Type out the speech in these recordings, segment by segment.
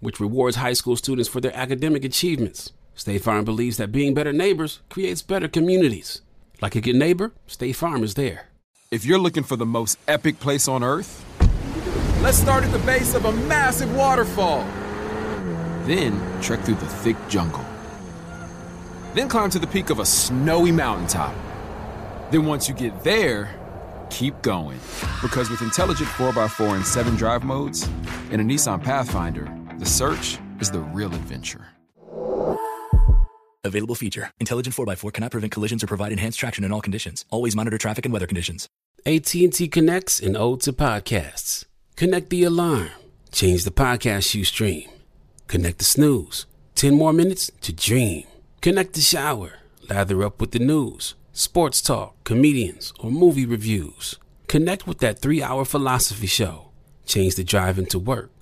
which rewards high school students for their academic achievements. State Farm believes that being better neighbors creates better communities. Like a good neighbor, State Farm is there. If you're looking for the most epic place on earth, let's start at the base of a massive waterfall. Then trek through the thick jungle. Then climb to the peak of a snowy mountaintop. Then once you get there, keep going. Because with intelligent 4x4 and 7 drive modes and a Nissan Pathfinder, the search is the real adventure. Available feature. Intelligent 4x4 cannot prevent collisions or provide enhanced traction in all conditions. Always monitor traffic and weather conditions. AT&T connects and ode to podcasts. Connect the alarm. Change the podcast you stream. Connect the snooze. 10 more minutes to dream. Connect the shower. Lather up with the news, sports talk, comedians, or movie reviews. Connect with that three hour philosophy show. Change the drive into work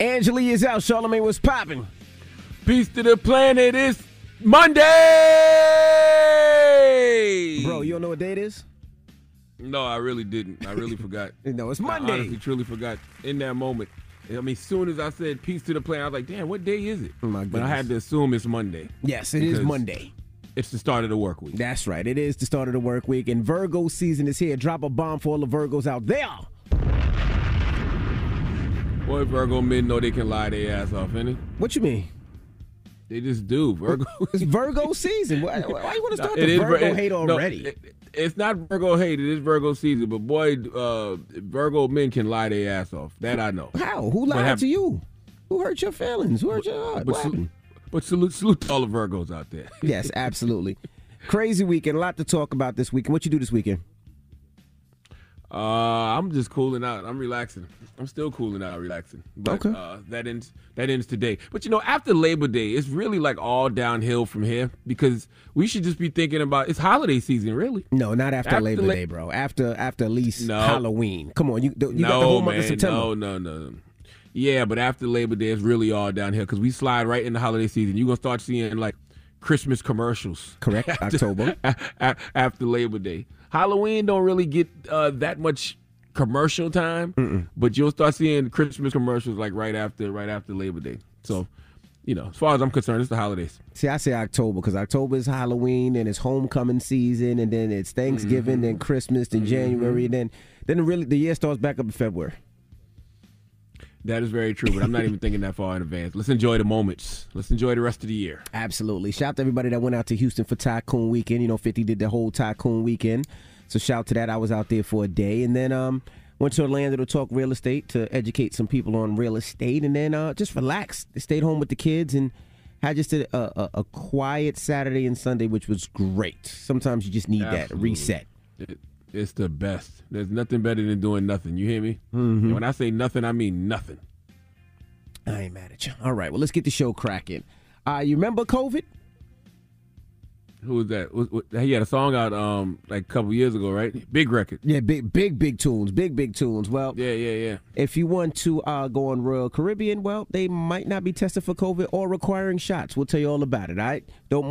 Angela is out. Charlamagne was popping. Peace to the planet. It's Monday. Bro, you don't know what day it is? No, I really didn't. I really forgot. No, it's I Monday. honestly, truly forgot in that moment. I mean, as soon as I said peace to the planet, I was like, damn, what day is it? Oh, my But I had to assume it's Monday. Yes, it is Monday. It's the start of the work week. That's right. It is the start of the work week, and Virgo season is here. Drop a bomb for all the Virgos out there. Boy, Virgo men know they can lie their ass off, innit? What you mean? They just do. Virgo. It's Virgo season. Why, why you want to start It the Virgo Vir- hate no, already? it- it's not Virgo hate. It is Virgo season. But boy, uh, Virgo men can lie their ass off. That I know. How? Who lied have- to you? Who hurt your feelings? Who hurt your heart? But, sal- but salute, salute to all the Virgos out there. Yes, absolutely. Crazy weekend. A lot to talk about this weekend. What you do this weekend? Uh, I'm just cooling out. I'm relaxing. I'm still cooling out, relaxing. But Okay. uh, that ends that ends today. But you know, after Labor Day, it's really like all downhill from here because we should just be thinking about it's holiday season, really. No, not after, After Labor La- Day, bro. After after at least No. Halloween. Come on, you you no, got the whole man, month of September. no, no, no. Yeah, but after Labor Day, it's really all downhill because we slide right into the holiday season. You're gonna start seeing like Christmas commercials. Correct, after- October. after Labor Day. Halloween don't really get uh, that much commercial time, but you'll start seeing Christmas commercials like right after right after Labor Day. So, you know, as far as I'm concerned, it's the holidays. See, I say October because October is Halloween and it's homecoming season, and then it's Thanksgiving, Mm-hmm. then Christmas, then January, and then then really the year starts back up in February. That is very true, but I'm not even thinking that far in advance. Let's enjoy the moments. Let's enjoy the rest of the year. Absolutely. Shout out to everybody that went out to Houston for Tycoon Weekend. You know, 50 did the whole Tycoon Weekend. So shout out to that. I was out there for a day. And then um went to Orlando to talk real estate, to educate some people on real estate. And then uh just relaxed. Stayed home with the kids and had just a, a, a quiet Saturday and Sunday, which was great. Sometimes you just need that reset. It- It's the best. There's nothing better than doing nothing. You hear me? Mhm. And when I say nothing, I mean nothing. I ain't mad at you. All right, well, let's get the show cracking. Uh, you remember COVID? Who was that? Was- was- He had a song out um like a couple years ago, right? Big record. Yeah, big, big, big tunes, big, big tunes. Well, Yeah, yeah, yeah. if you want to uh, go on Royal Caribbean, well, they might not be tested for COVID or requiring shots. We'll tell you all about it. All right, don't.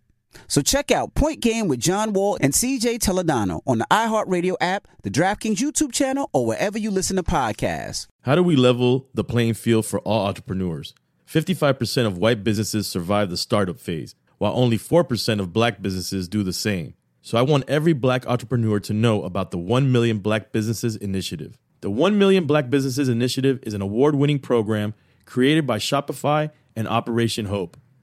So check out Point Game with John Wall and CJ Toledano on the iHeartRadio app, the DraftKings YouTube channel, or wherever you listen to podcasts. How do we level the playing field for all entrepreneurs? 55% of white businesses survive the startup phase, while only 4% of black businesses do the same. So I want every black entrepreneur to know about the 1 Million Black Businesses Initiative. The 1 Million Black Businesses Initiative is an award winning program created by Shopify and Operation Hope.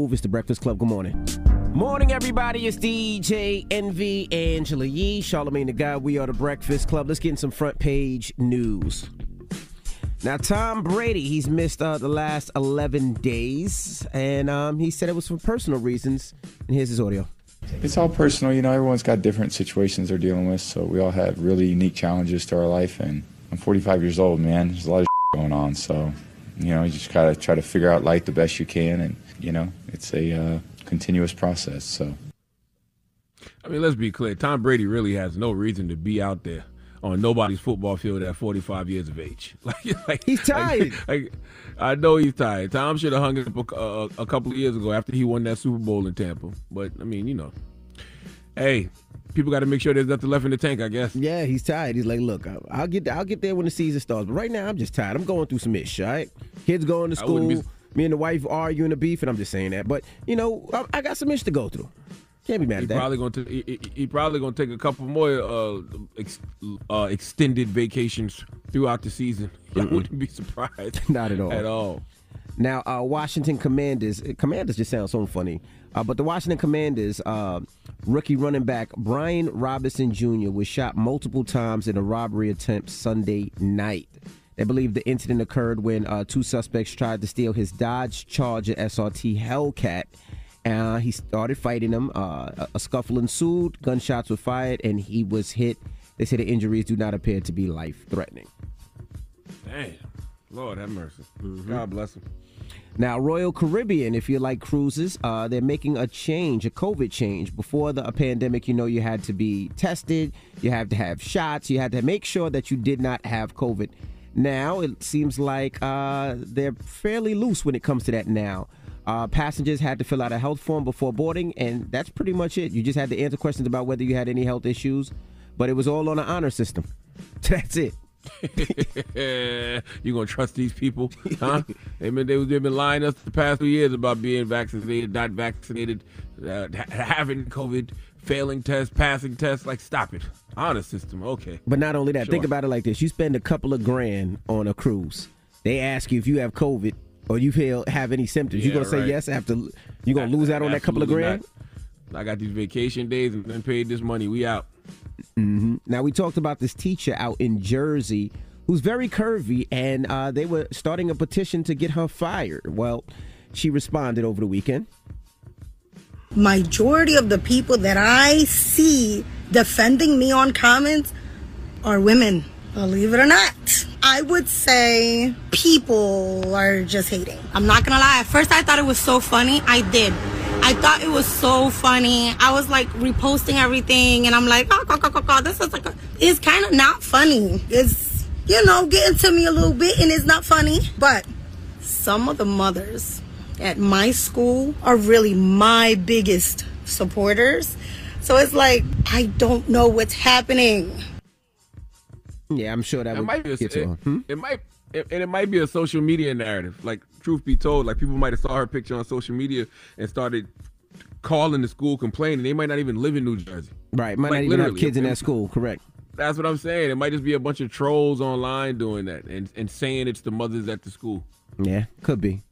Move, it's the Breakfast Club. Good morning. Morning, everybody. It's DJ Envy Angela Yee, Charlamagne tha God. We are the Breakfast Club. Let's get in some front page news. Now, Tom Brady, he's missed uh, the last 11 days, and um, he said it was for personal reasons. And here's his audio. It's all personal, you know. Everyone's got different situations they're dealing with, so we all have really unique challenges to our life. And I'm 45 years old, man. There's a lot of going on, so you know, you just gotta try to figure out life the best you can, and you know, it's a uh, continuous process. So. I mean, let's be clear. Tom Brady really has no reason to be out there on nobody's football field at 45 years of age. Like, like he's tired. Like, like, I know he's tired. Tom should have hung it up a, a, a, couple of years ago after he won that Super Bowl in Tampa. But I mean, you know, hey, people got to make sure there's nothing left in the tank. I guess. Yeah, he's tired. He's like, look, I'll, I'll get I'll get there when the season starts. But right now, I'm just tired. I'm going through some ish. All right, kids going to school. Me and the wife arguing a beef, and I'm just saying that. But you know, I, I got some ish to go through. Can't be mad he at that. Probably gonna t- he, he, probably gonna take a couple more uh, ex, uh, extended vacations throughout the season. I wouldn't be surprised. Not at all. At all. Now, uh, Washington Commanders. Commanders just sound so funny. Uh, but the Washington Commanders uh, rookie running back Brian Robinson Jr. was shot multiple times in a robbery attempt Sunday night. They believe the incident occurred when uh, two suspects tried to steal his Dodge Charger SRT Hellcat uh, he started fighting them. Uh, a scuffle ensued. Gunshots were fired, and he was hit. They say the injuries do not appear to be life threatening. Damn. Lord have mercy. Mm-hmm. God bless him. Now, Royal Caribbean, if you like cruises, uh, they're making a change, a COVID change. Before the pandemic, you know, you had to be tested, you had to have shots, you had to make sure that you did not have COVID. Now, it seems like uh, they're fairly loose when it comes to that now. Uh, passengers had to fill out a health form before boarding, and that's pretty much it. You just had to answer questions about whether you had any health issues, but it was all on an honor system. That's it. you gonna trust these people, huh? they been they, they've been lying us the past two years about being vaccinated, not vaccinated, uh, having COVID, failing tests, passing tests. Like, stop it. Honor system, okay. But not only that, sure. think about it like this: you spend a couple of grand on a cruise. They ask you if you have COVID or you feel have any symptoms, yeah, you gonna say yes after you gonna lose out on that couple of grand? Not. I got these vacation days and then paid this money. We out. Mm-hmm. Now we talked about this teacher out in Jersey who's very curvy, and uh, they were starting a petition to get her fired. Well, she responded over the weekend. Majority of the people that I see defending me on comments are women. Believe it or not. I would say people are just hating. I'm not gonna lie. At first, I thought it was so funny. I did. I thought it was so funny. I was like reposting everything, and I'm like, oh, oh, oh, oh this is like, a, it's kind of not funny. It's, you know, getting to me a little bit, and it's not funny. But some of the mothers at my school are really my biggest supporters. So it's like, I don't know what's happening. Yeah, I'm sure that it might be a, it, hmm? it, might it, and it might be a social media narrative. Like truth be told, like people might have saw her picture on social media and started calling the school complaining. They might not even live in New Jersey. Right, might like, not even have kids in that school. Correct. That's what I'm saying. It might just be a bunch of trolls online doing that and, and saying it's the mothers at the school. Yeah, could be.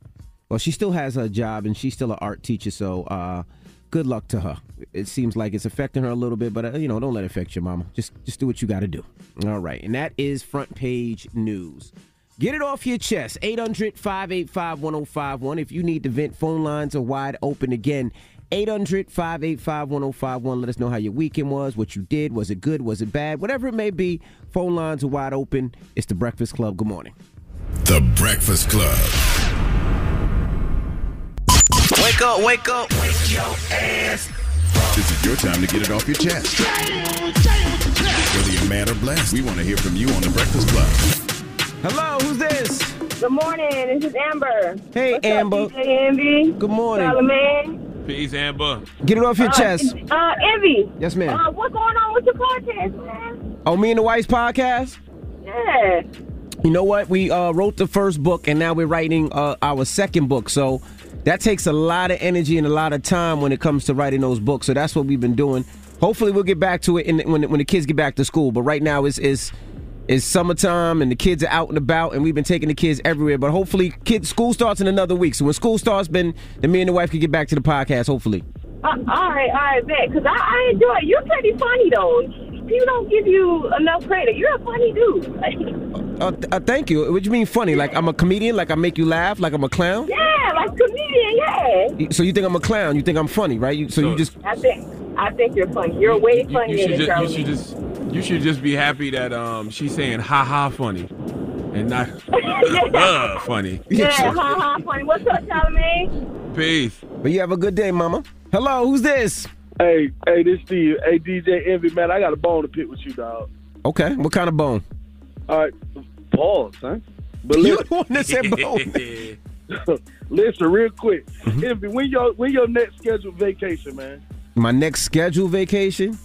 Well, she still has a job and she's still an art teacher, so uh, good luck to her. It seems like it's affecting her a little bit, but uh, you know, don't let it affect your mama. Just just do what you got to do. All right, and that is front page news. Get it off your chest. 800 585 1051. If you need to vent, phone lines are wide open again. 800 585 1051. Let us know how your weekend was, what you did. Was it good? Was it bad? Whatever it may be, phone lines are wide open. It's The Breakfast Club. Good morning. The Breakfast Club. Wake up, wake up. Wake your ass. This is your time to get it off your chest. Whether you're mad or blessed, we want to hear from you on The Breakfast Club. Hello, who's this? Good morning. This is Amber. Hey, What's Amber. Up, DJ Envy? Good morning. Charlamagne. Peace, Amber. Get it off your uh, chest. Uh, Envy. Yes, ma'am. Uh, what's going on with your podcast, man? Oh, me and the Wife's podcast? Yeah. You know what? We uh, wrote the first book, and now we're writing uh, our second book. So that takes a lot of energy and a lot of time when it comes to writing those books. So that's what we've been doing. Hopefully, we'll get back to it in, when when the kids get back to school. But right now, it's is it's summertime and the kids are out and about, and we've been taking the kids everywhere. But hopefully, kids school starts in another week. So when school starts, then then me and the wife can get back to the podcast. Hopefully. Uh, all right, all right, bet. Because I, I enjoy it. You're pretty funny, though. People don't give you enough credit. You're a funny dude. Uh, uh, thank you. What do you mean funny? Like I'm a comedian? Like I make you laugh? Like I'm a clown? yeah, like comedian, yeah. So you think I'm a clown? You think I'm funny, right? You, so, you just I think I think you're funny. You're way funnier you should than just, you should just you should just be happy that um she's saying ha ha funny and not uh, funny. Yeah, ha ha, funny. What's up, Charlamagne? Peace. But you have a good day, mama. Hello, who's this? Hey, hey, this Steve. Hey, DJ Envy, man, I got a bone to pick with you, dog. Okay, what kind of bone? All right, pause, son. But You listen, the one that said bone. listen, real quick. Mm-hmm. Envy, when your when your next scheduled vacation, man? My next scheduled vacation?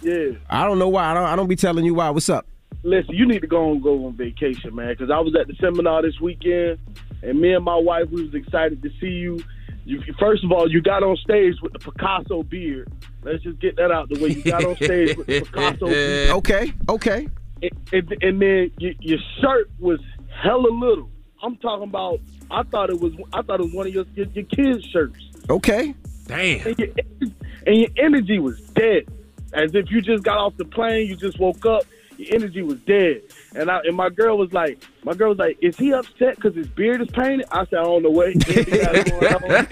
Yeah. I don't know why. I don't. I don't be telling you why. What's up? Listen, you need to go and go on vacation, man. Because I was at the seminar this weekend, and me and my wife, we was excited to see you. You first of all, you got on stage with the Picasso beard. Let's just get that out the way. You got on stage with the Picasso beard. Okay, okay. And, and, and then your, your shirt was hella little. I'm talking about. I thought it was. I thought it was one of your your, your kids' shirts. Okay. Damn. And your, and your energy was dead, as if you just got off the plane. You just woke up. Your energy was dead. And I and my girl was like, my girl was like, is he upset because his beard is painted? I said, I don't know what he got going on,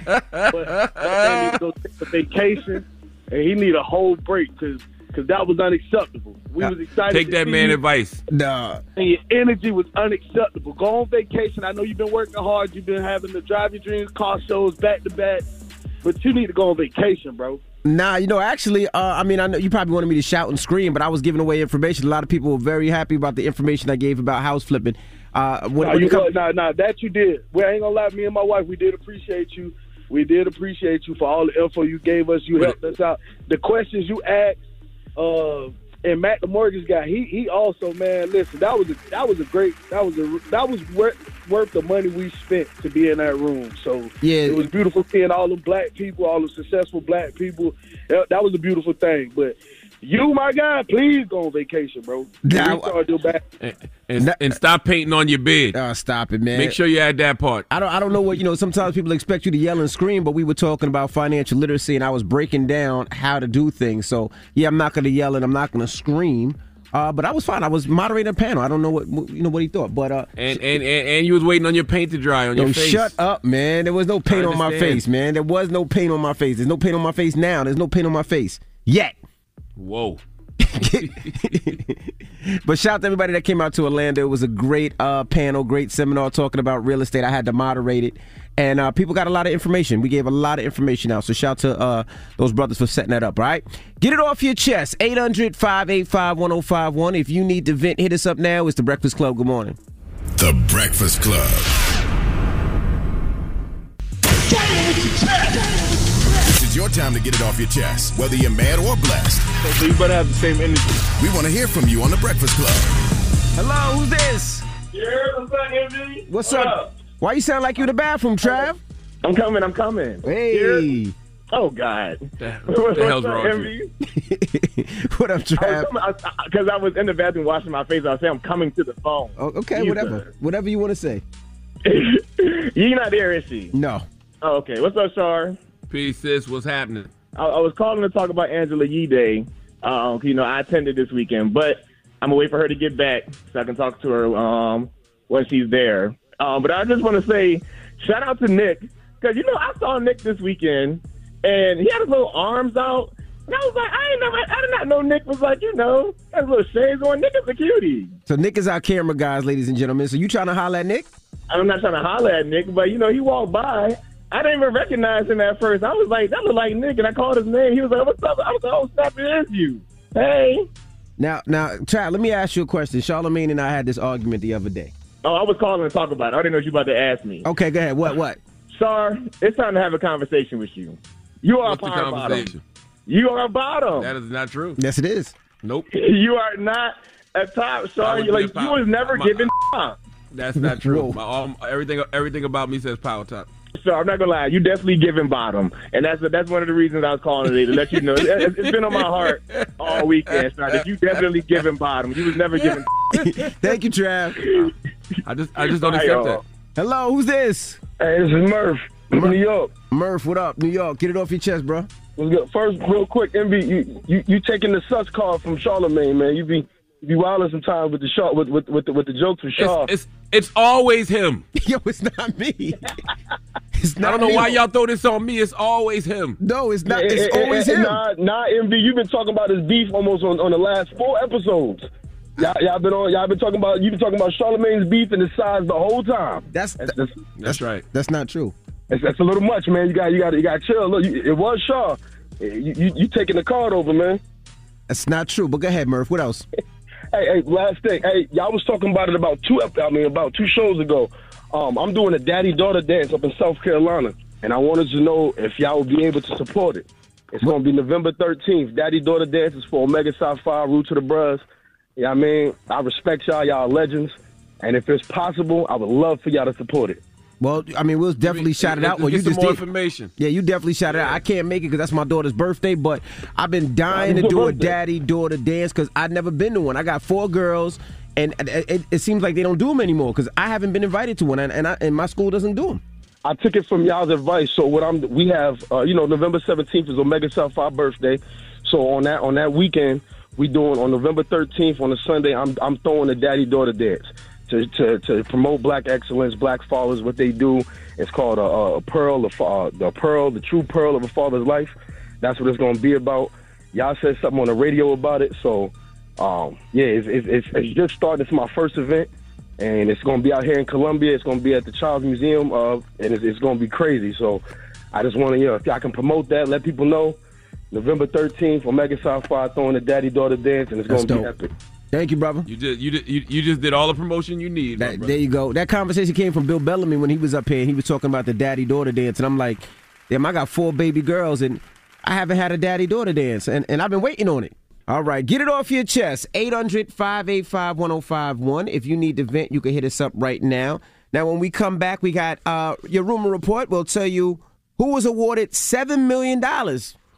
but I need to go take a vacation, and he need a whole break because that was unacceptable. We was excited. Take to that see man you. advice. Nah. And your energy was unacceptable. Go on vacation. I know you've been working hard. You've been having the Drive Your Dreams car shows back to back. But you need to go on vacation, bro. Nah, you know, actually, uh, I mean, I know you probably wanted me to shout and scream, but I was giving away information. A lot of people were very happy about the information I gave about house flipping. Uh, when, nah, when you come- go, nah, nah, that you did. We ain't gonna lie. Me and my wife, we did appreciate you. We did appreciate you for all the info you gave us. You helped us out. The questions you asked, uh, and Matt the mortgage guy, he he also man, listen, that was a that was a great that was a that was worth worth the money we spent to be in that room. So Yeah. it was beautiful seeing all the black people, all the successful black people. That, that was a beautiful thing. But you, my guy, please go on vacation, bro. Nah, Restart your back. And, and, and stop painting on your bed. Uh, stop it, man. Make sure you add that part. I don't. I don't know what you know. Sometimes people expect you to yell and scream, but we were talking about financial literacy, and I was breaking down how to do things. So yeah, I'm not going to yell and I'm not going to scream. Uh, but I was fine. I was moderating a panel. I don't know what you know what he thought, but uh, And, and and and you was waiting on your paint to dry on your face. shut up, man. There was no paint on my face, man. There was no paint on my face. There's no paint on my face now. There's no paint on my face yet. Whoa. But shout out to everybody that came out to Orlando. It was a great uh, panel, great seminar talking about real estate. I had to moderate it, and uh, people got a lot of information. We gave a lot of information out. So shout out to uh, those brothers for setting that up. All right, get it off your chest. 800-585-1051. If you need to vent, hit us up now. It's the Breakfast Club. Good morning. The Breakfast Club. This is your time to get it off your chest, whether you're mad or blessed. So you better have the same energy. We want to hear from you on The Breakfast Club. Hello, who's this? Yeah, what's up, Envy? What's up? Why you sound like you're in the bathroom, Trav? I'm coming. I'm coming. Hey. Oh God. What the hell's wrong with you? what up, Trav? Because I, was in the bathroom washing my face. I say I'm coming to the phone. Oh, okay, Jesus. whatever. Whatever you want to say. You're not there, is she? No. Oh, okay. What's up, Shar? Peace, sis. What's happening? I, I was calling to talk about Angela Yee Day. Um, you know, I attended this weekend, but I'm gonna wait for her to get back so I can talk to her um, when she's there. Um, but I just want to say, shout out to Nick because you know I saw Nick this weekend and he had his little arms out, and I was like, I ain't never, I did not know Nick was like, you know, had his little shades on. Nick is a cutie. So Nick is our camera guys, ladies and gentlemen. So you trying to holler at Nick? I'm not trying to holler at Nick, but you know, he walked by. I didn't even recognize him at first. I was like, that looked like Nick, and I called his name. He was like, what's up? I was like, oh, snap, it is you. Hey. Now, now, Trav, let me ask you a question. Charlamagne and I had this argument the other day. Oh, I was calling to talk about it. I didn't know you were about to ask me. Okay, go ahead. What? What? Sar, it's time to have a conversation with you. You are What's a the power conversation? bottom. You are a bottom. That is not true. Yes, it is. Nope. you are not a top. I Sar, you be like you was never I'm given. That's not true. My, all, everything everything about me says power top. So I'm not gonna lie, you definitely giving bottom, and that's that's one of the reasons I was calling today to let you know. It, it's been on my heart all weekend, Sar, that you definitely giving bottom. You was never giving. Thank you, Trav. I just I just don't accept that. Hello, who's this? Hey, this is Murph from New York. Murph, what up? New York. Get it off your chest, bro. First, real quick, Envy, you, you you taking the sus call from Charlamagne, man. You be be wilding sometimes with the Shaw with with with the, with the jokes with Shaw. It's, it's it's always him. Yo, it's not me. It's not I don't know me. why y'all throw this on me. It's always him. No, it's Eh, eh, eh, eh, Nah, nah, Envy, you've been talking about his beef almost on, on the last four episodes. Y'all, y'all been on. Y'all been talking about. You've been talking about Charlamagne's beef and his size the whole time. That's that's, that's, right. That's not true. That's, that's a little much, man. You got you got you got chill. Look, you, it was Shaw. You, you you taking the card over, man. That's not true. But go ahead, Murph. What else? Hey, hey, last thing. Hey, y'all was talking about it about two. I mean, about two shows ago. Um, I'm doing a daddy daughter dance up in South Carolina, and I wanted to know if y'all would be able to support it. It's going to be November 13th. Daddy daughter dance is for Omega Psi Phi, Root to the Bros. Yeah, I mean, I respect y'all. Y'all legends, and if it's possible, I would love for y'all to support it. Well, I mean, we'll definitely shout it out. Well, Get you some just more did. information. Yeah, you definitely shout it out. I can't make it because that's my daughter's birthday, but I've been dying to do a daddy daughter dance because I've never been to one. I got four girls, and it, it, it seems like they don't do them anymore because I haven't been invited to one, and and, I, and my school doesn't do them. I took it from y'all's advice. So what I'm, we have, uh, you know, November 17th is Omega Psi Phi birthday. So on that on that weekend, we doing on November 13th on a Sunday. I'm I'm throwing a daddy daughter dance to, to to promote Black excellence, Black fathers. What they do, it's called a, a pearl, the uh, the pearl, the true pearl of a father's life. That's what it's going to be about. Y'all said something on the radio about it, so um, yeah, it's, it's it's it's just starting. It's my first event and it's going to be out here in Columbia. It's going to be at the Child's Museum, uh, and it's, it's going to be crazy. So I just want to, you know, if I can promote that, let people know. November 13th, Omega Psi Phi throwing the daddy daughter dance, and it's going to be epic. Thank you, brother. You did you did you, you just did all the promotion you need. That, there you go. That conversation came from Bill Bellamy when he was up here and he was talking about the daddy daughter dance. And I'm like, damn, I got four baby girls and I haven't had a daddy daughter dance. And, and I've been waiting on it. All right, get it off your chest. 800 585 1051. If you need to vent, you can hit us up right now. Now, when we come back, we got uh, your rumor report. We'll tell you who was awarded $7 million.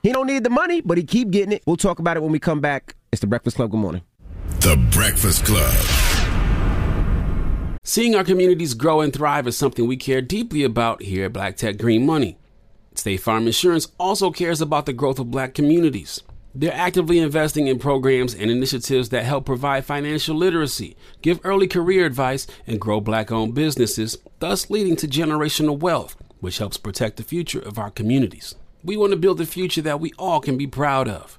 He don't need the money, but he keep getting it. We'll talk about it when we come back. It's the Breakfast Club. Good morning. The Breakfast Club. Seeing our communities grow and thrive is something we care deeply about here at Black Tech Green Money. State Farm Insurance also cares about the growth of black communities. They're actively investing in programs and initiatives that help provide financial literacy, give early career advice, and grow black owned businesses, thus leading to generational wealth, which helps protect the future of our communities. We want to build a future that we all can be proud of.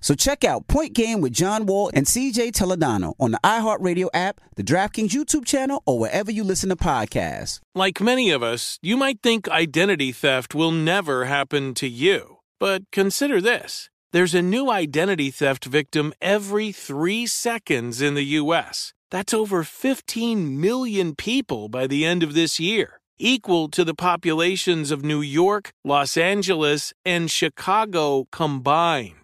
So check out Point Game with John Wall and CJ Toledano on the iHeartRadio app, the DraftKings YouTube channel, or wherever you listen to podcasts. Like many of us, you might think identity theft will never happen to you. But consider this there's a new identity theft victim every three seconds in the U.S. That's over 15 million people by the end of this year, equal to the populations of New York, Los Angeles, and Chicago combined.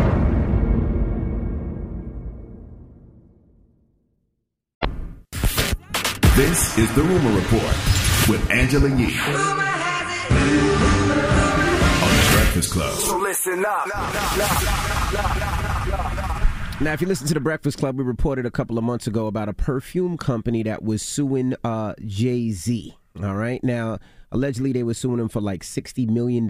This is the Rumor Report with Angela Yee on the Breakfast Club. So listen up. Now, if you listen to the Breakfast Club, we reported a couple of months ago about a perfume company that was suing uh, Jay Z. All right. Now, allegedly, they were suing him for like $60 million.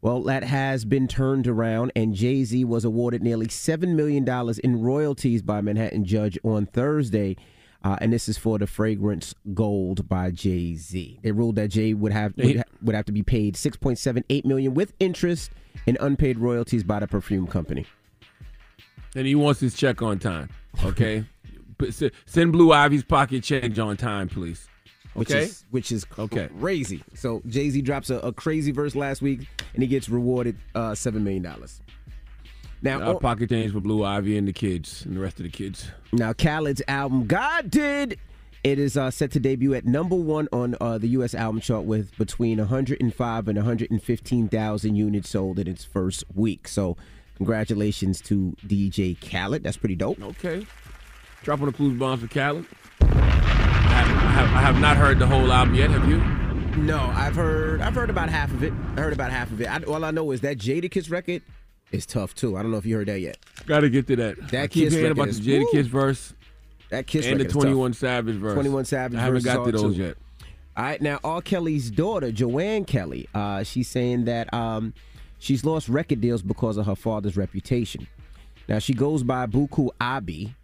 Well, that has been turned around, and Jay Z was awarded nearly $7 million in royalties by a Manhattan judge on Thursday. Uh, and this is for the fragrance Gold by Jay Z. They ruled that Jay would have would, ha- would have to be paid 6.78 million with interest and unpaid royalties by the perfume company. And he wants his check on time. Okay, send Blue Ivy's pocket change on time, please. Which Okay, is which is Okay. crazy. So Jay Z drops a, a crazy verse last week, and he gets rewarded uh, seven million dollars. Now, oh- pocket change for Blue Ivy and the kids and the rest of the kids. Now, Khaled's album "God Did" it is uh, set to debut at number one on uh, the U.S. album chart with between 105 and 115,000 units sold in its first week. So, congratulations to DJ Khaled. That's pretty dope. Okay, dropping the clues bombs for Khaled. I have, I, have, I have not heard the whole album yet. Have you? No, I've heard I've heard about half of it. I heard about half of it. I, all I know is that Jadakiss record is tough too. I don't know if you heard that yet. Got to get to that. That I keep hearing about is- the Jada. Kiss verse That Kiss and the record is tough. Twenty One Savage verse. 21 Savage I haven't got to those too. yet. All right, now R. Kelly's daughter, Joann Kelly, uh, she's saying that um, she's lost record deals because of her father's reputation. Now she goes by Buku Abi.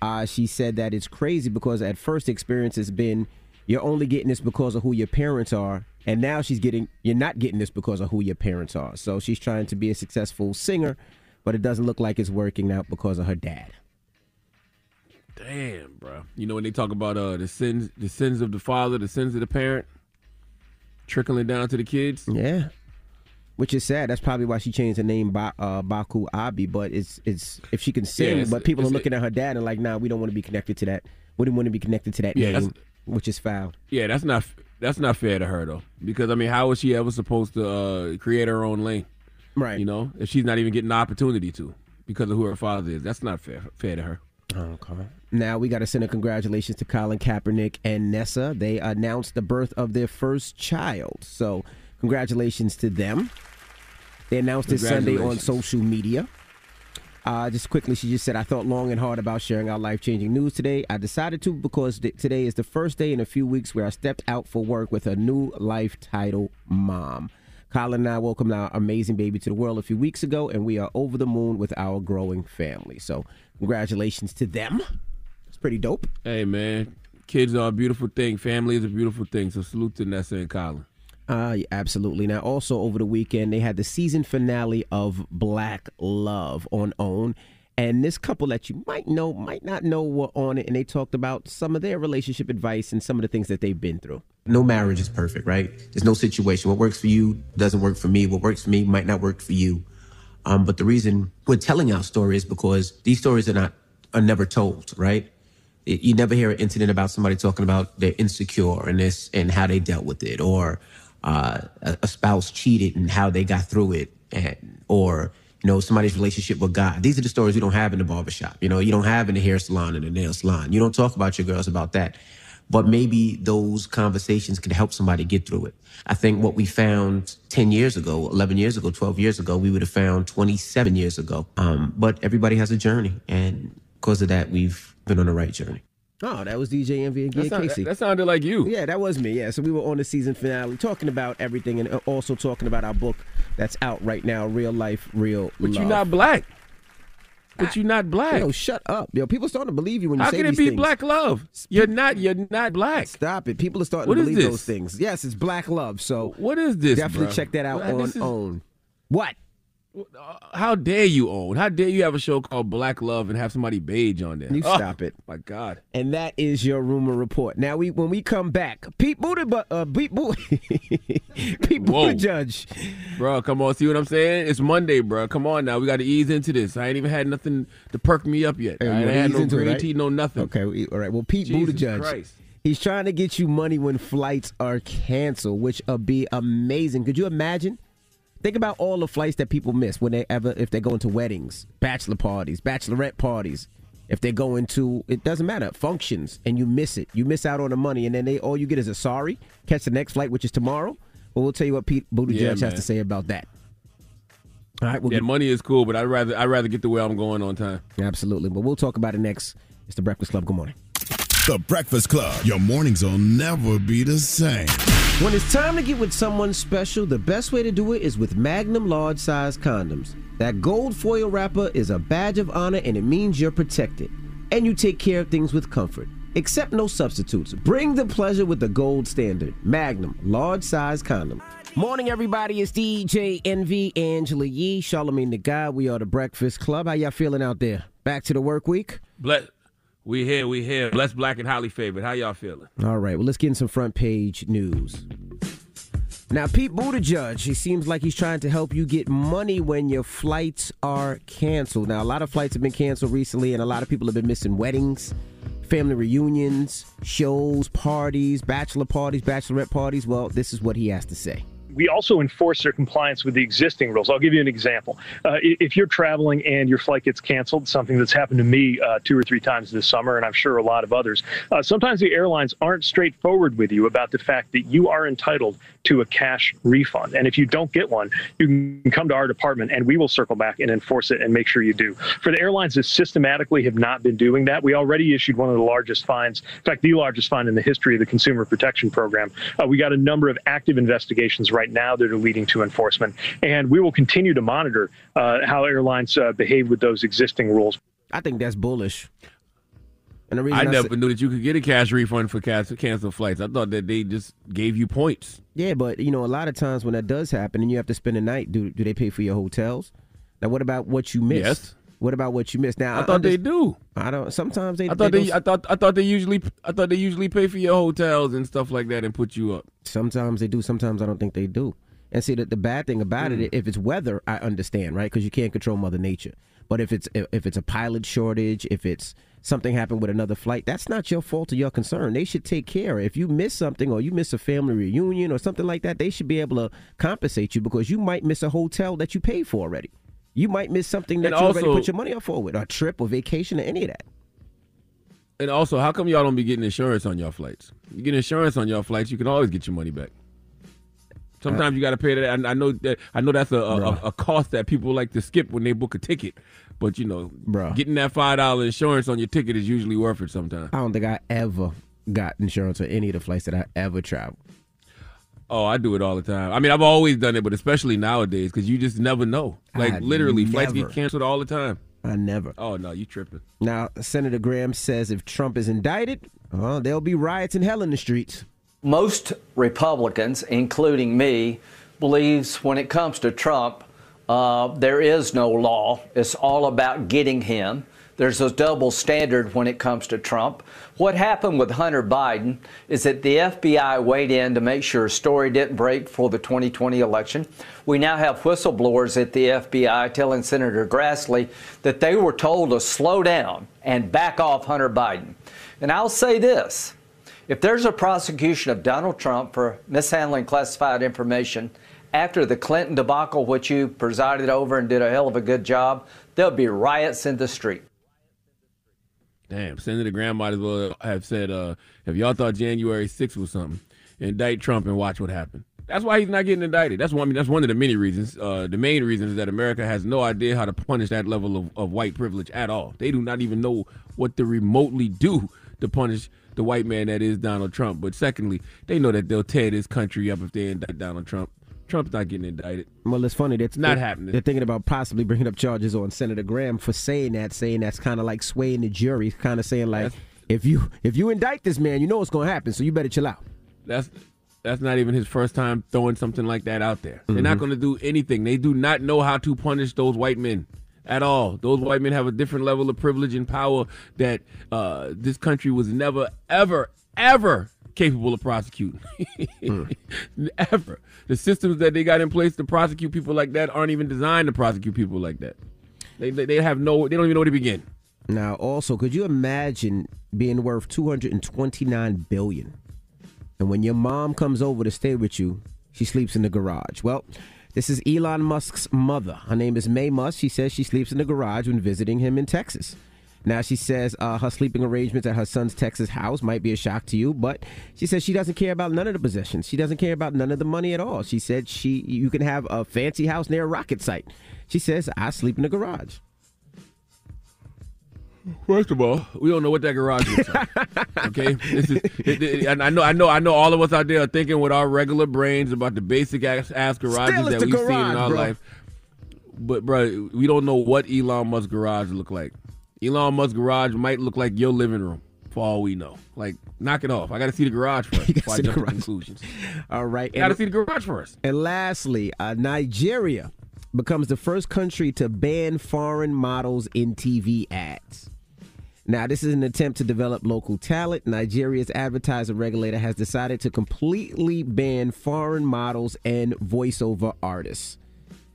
Uh, she said that it's crazy because at first experience has been you're only getting this because of who your parents are, and now she's getting you're not getting this because of who your parents are. So she's trying to be a successful singer, but it doesn't look like it's working out because of her dad. Damn, bro. You know when they talk about uh the sins, the sins of the father, the sins of the parent, trickling down to the kids. Yeah. Which is sad. That's probably why she changed her name ba- uh, Buku Abi. But it's it's if she can sing, Yeah, but people are looking at her dad and like, nah, we don't want to be connected to that. We didn't want to be connected to that Yeah, name, that's- which is foul. Yeah, that's not that's not fair to her though. Because I mean, how was she ever supposed to uh, create her own lane? Right. You know, if she's not even getting the opportunity to because of who her father is, that's not fair fair to her. Okay. Now we got to send a congratulations to Colin Kaepernick and Nessa. They announced the birth of their first child. So congratulations to them. They announced it Sunday on social media. Uh, just quickly, she just said, I thought long and hard about sharing our life changing news today. I decided to because th- today is the first day in a few weeks where I stepped out for work with a new life title, Mom. Colin and I welcomed our amazing baby to the world a few weeks ago, and we are over the moon with our growing family. So, congratulations to them. It's pretty dope. Hey man, kids are a beautiful thing. Family is a beautiful thing. So salute to Nessa and Colin. Uh, yeah, absolutely. Now, also over the weekend, they had the season finale of Black Love on OWN. And this couple that you might know, might not know, were on it, and they talked about some of their relationship advice and some of the things that they've been through. No marriage is perfect, right? There's no situation. What works for you doesn't work for me. What works for me might not work for you. Um, but the reason we're telling our story is because these stories are not are never told, right? You never hear an incident about somebody talking about they're insecure and this and how they dealt with it, or uh, a, spouse cheated and how they got through it, and, or you know somebody's relationship with God. These are the stories you don't have in the barbershop. You know, you don't have in the hair salon and the nail salon. You don't talk about your girls about that. But maybe those conversations can help somebody get through it. I think what we found 10 years ago, 11 years ago, 12 years ago, we would have found 27 years ago. Um, but everybody has a journey. And because of that, we've been on the right journey. Oh, that was DJ Envy and sound- Casey. that sounded like you. Yeah, that was me. Yeah, so we were on the season finale talking about everything and uh, also talking about our book that's out right now, Real Life, Real But Love. you're not black. But you're not black. Yo, shut up. Yo, people starting to believe you when you How say can it be things. black love? You're not. You're not black. Stop it. People are starting What to believe this? those things. Yes, it's black love. So What is this? definitely bruh? check that out Well, on is- OWN. What? How dare you own? How dare you have a show called Black Love and have somebody beige on there? You Oh, stop it. My God. And that is your rumor report. Now we when we come back, Pete Buttigieg, uh, Pete, Bu- Pete. Buttigieg. Bro, come on, see what I'm saying? It's Monday, bro. Come on now. We got to ease into this. I ain't even had nothing to perk me up yet. Hey, I ain't had no green right? tea, no nothing. Okay, we- all right. Well, Pete Jesus Buttigieg, Christ. he's trying to get you money when flights are canceled, which would be amazing. Could you imagine? Think about all the flights that people miss when they ever if they go into weddings, bachelor parties, bachelorette parties. If they go into it doesn't matter functions and you miss it, you miss out on the money, and then they all you get is a sorry. Catch the next flight, which is tomorrow. Well, we'll tell you what Pete Buttigieg Yeah, has to say about that. All right, we'll yeah, get- money is cool, but I'd rather I'd rather get the way I'm going on time. absolutely, but we'll talk about it next. It's the Breakfast Club. Good morning. The Breakfast Club. Your mornings will never be the same. When it's time to get with someone special, the best way to do it is with Magnum large size condoms. That gold foil wrapper is a badge of honor and it means you're protected. And you take care of things with comfort. Accept no substitutes. Bring the pleasure with the gold standard. Magnum large size condom. Morning, everybody. It's DJ Envy Angela Yee, Charlamagne the Guy. We are the Breakfast Club. How y'all feeling out there? Back to the work week? Bless, we here, we here. Blessed, black, and highly favored. How y'all feeling? All right, well, let's get in some front page news. Now, Pete Buttigieg, he seems like he's trying to help you get money when your flights are canceled. Now, a lot of flights have been canceled recently, and a lot of people have been missing weddings, family reunions, shows, parties, bachelor parties, bachelorette parties. Well, this is what he has to say. We also enforce their compliance with the existing rules. I'll give you an example. Uh, if you're traveling and your flight gets canceled, something that's happened to me uh, two or three times this summer, and I'm sure a lot of others, uh, sometimes the airlines aren't straightforward with you about the fact that you are entitled to a cash refund. And if you don't get one, you can come to our department and we will circle back and enforce it and make sure you do. For the airlines that systematically have not been doing that, we already issued one of the largest fines, in fact, the largest fine in the history of the Consumer Protection Program. Uh, we got a number of active investigations right now that are leading to enforcement, and we will continue to monitor uh, how airlines uh, behave with those existing rules. I think that's bullish. And the reason I I never say- knew that you could get a cash refund for cancel canceled flights. I thought that they just gave you points. Yeah, but you know, a lot of times when that does happen and you have to spend a night, do do they pay for your hotels? Now, what about what you missed? Yes. What about what you missed? Now I thought they do. I don't. Sometimes they. I thought they, don't- I thought I thought they usually I thought they usually pay for your hotels and stuff like that and put you up. Sometimes they do. Sometimes I don't think they do. And see, the, the bad thing about Hmm. it, if it's weather, I understand, right? Because you can't control Mother Nature. But if it's if it's a pilot shortage, if it's something happened with another flight, that's not your fault or your concern. They should take care. If you miss something or you miss a family reunion or something like that, they should be able to compensate you because you might miss a hotel that you paid for already. You might miss something that And you already also- put your money up for with, a trip or vacation or any of that. And also, how come y'all don't be getting insurance on your flights? You get insurance on your flights, you can always get your money back. Sometimes you got to pay that. I, I know that. I know that's a, a, a cost that people like to skip when they book a ticket. But you know, Bruh. getting that five dollar insurance on your ticket is usually worth it. Sometimes. I don't think I ever got insurance on any of the flights that I ever traveled. Oh, I do it all the time. I mean, I've always done it, but especially nowadays because you just never know. Like I literally, flights get canceled all the time. I never. Oh no, you tripping? Now, Senator Graham says if Trump is indicted, uh, there'll be riots in hell in the streets. Most Republicans, including me, believes when it comes to Trump, uh, there is no law. It's all about getting him. There's a double standard when it comes to Trump. What happened with Hunter Biden is that the FBI weighed in to make sure a story didn't break for the 2020 election. We now have whistleblowers at the FBI telling Senator Grassley that they were told to slow down and back off Hunter Biden. And I'll say this if there's a prosecution of Donald Trump for mishandling classified information after the Clinton debacle, which you presided over and did a hell of a good job, there'll be riots in the street. Damn, Senator Graham might as well have said, uh, if y'all thought January 6th was something, indict Trump and watch what happened. That's why he's not getting indicted. That's one. I mean, that's one of the many reasons. Uh, the main reason is that America has no idea how to punish that level of, of white privilege at all. They do not even know what to remotely do to punish the white man that is Donald Trump. But secondly, they know that they'll tear this country up if they indict Donald Trump. Trump's not getting indicted. Well, it's funny. That's not they're, happening. They're thinking about possibly bringing up charges on Senator Graham for saying that, saying that's kind of like swaying the jury, kind of saying like, if you if you indict this man, you know what's going to happen, so you better chill out. That's that's not even his first time throwing something like that out there. They're not Mhm. going to do anything. They do not know how to punish those white men at all. Those white men have a different level of privilege and power that uh, this country was never, ever, ever capable of prosecuting. Hmm. ever. The systems that they got in place to prosecute people like that aren't even designed to prosecute people like that. They, they, they have no, they don't even know where to begin. Now, also, could you imagine being worth two hundred and twenty nine billion, and when your mom comes over to stay with you, she sleeps in the garage? Well. This is Elon Musk's mother. Her name is Maye Musk. She says she sleeps in the garage when visiting him in Texas. Now, she says uh, her sleeping arrangements at her son's Texas house might be a shock to you, but she says she doesn't care about none of the possessions. She doesn't care about none of the money at all. She said she you can have a fancy house near a rocket site. She says I sleep in the garage. First of all, we don't know what that garage looks like. okay, this is. It, it, and I know, I know, I know. All of us out there are thinking with our regular brains about the basic ass, ass garages that we've seen in our bro. life. But, bro, we don't know what Elon Musk garage look like. Elon Musk garage might look like your living room, for all we know. Like, knock it off. I got to see the garage first before I jump to conclusions. All right. Got to see the garage first. And lastly, uh, Nigeria becomes the first country to ban foreign models in TV ads. Now, this is an attempt to develop local talent. Nigeria's advertising regulator has decided to completely ban foreign models and voiceover artists.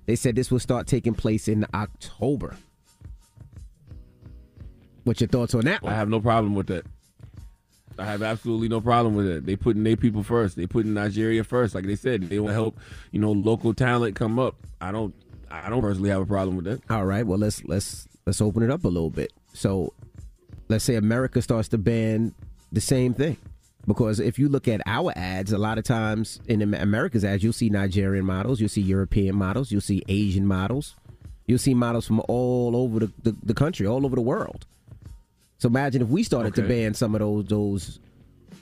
They said this will start taking place in October. What's your thoughts on that One? I have no problem with that. I have absolutely no problem with it. They putting their people first. They putting Nigeria first. Like they said, they want to help, you know, local talent come up. I don't I don't personally have a problem with that. All right. Well, let's let's let's open it up a little bit. So, let's say America starts to ban the same thing, because if you look at our ads, a lot of times in America's ads, you'll see Nigerian models, you'll see European models, you'll see Asian models, you'll see models from all over the, the, the country, all over the world. So imagine if we started to ban some of those those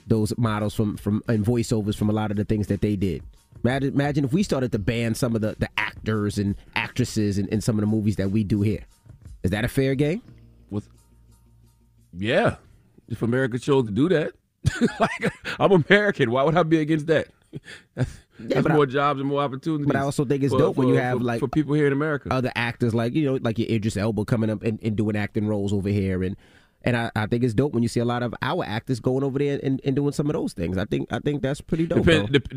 those models from from and voiceovers from a lot of the things that they did. Imagine, imagine if we started to ban some of the, the actors and actresses in, in some of the movies that we do here. Is that a fair game? With yeah, if America chose to do that, like I'm American, why would I be against that? That's, that's but I- more jobs and more opportunities. But I also think it's for- dope when you have for- like for people here in America. other actors like you know like your Idris Elba coming up and, and doing acting roles over here and and I, I think it's dope when you see a lot of our actors going over there and, and doing some of those things. I think I think that's pretty dope. Depend, dep-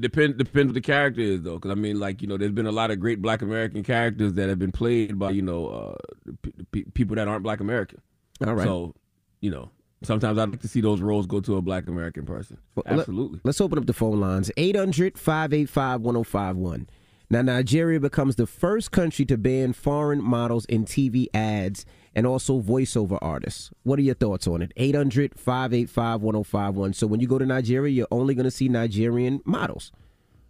depend depends what the character is though, because I mean, like you know, there's been a lot of great Black American characters that have been played by you know uh, p- people that aren't Black American. All right. So, you know, sometimes I'd like to see those roles go to a Black American person. Well, let- Absolutely. Let's open up the phone lines 800 585 1051. Now, Nigeria becomes the first country to ban foreign models in TV ads and also voiceover artists. What are your thoughts on it? 800 585 1051. So, when you go to Nigeria, you're only going to see Nigerian models.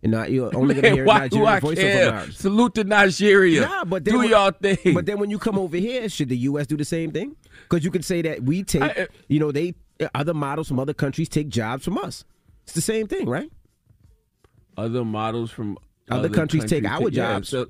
You're, not, you're only going to hear why do Nigerian I voiceover care? artists. Salute to Nigeria. Nah, but then do when- y'all thing. But then when you come over here, should the U.S. do the same thing? Because you could say that we take, I- uh, you know, they other models from other countries take jobs from us. It's the same thing, right? other models from Other countries take our yeah, jobs. so-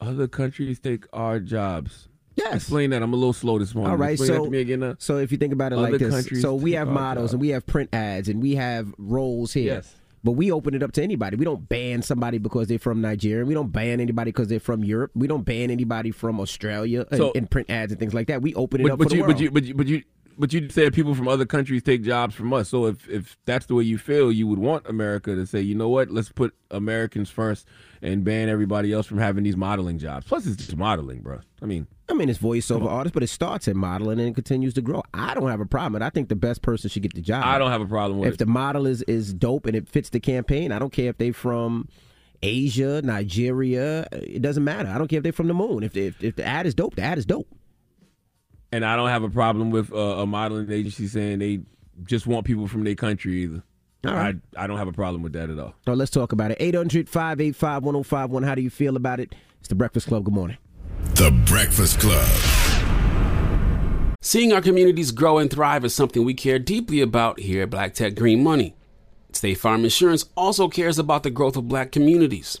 other countries take our jobs. Yes. Explain that. I'm a little slow this morning. All right, Explain so me again. now. so if you think about it like this, so we have models and we have print ads and we have roles here. Yes. But we open it up to anybody. We don't ban somebody because they're from Nigeria. We don't ban anybody because they're from Europe. We don't ban anybody from Australia and- and, print ads and things like that. We open it But, up but for you, the world. but you, but you, but you, but you said people from other countries take jobs from us. So if if that's the way you feel, you would want America to say, you know what, let's put Americans first and ban everybody else from having these modeling jobs. Plus, it's just modeling, bro. I mean, I mean, it's voiceover artists, but it starts in modeling and it continues to grow. I don't have a problem. it. I think the best person should get the job. I don't have a problem with it. if it. the model is is dope and it fits the campaign. I don't care if they from Asia, Nigeria. It doesn't matter. I don't care if they're from the moon. If if, if the ad is dope, the ad is dope. And I don't have a problem with uh, a modeling agency saying they just want people from their country either. All right. I, I don't have a problem with that at all. So let's talk about it. 800 585 1051. How do you feel about it? It's the Breakfast Club. Good morning. The Breakfast Club. Seeing our communities grow and thrive is something we care deeply about here at Black Tech Green Money. State Farm Insurance also cares about the growth of black communities.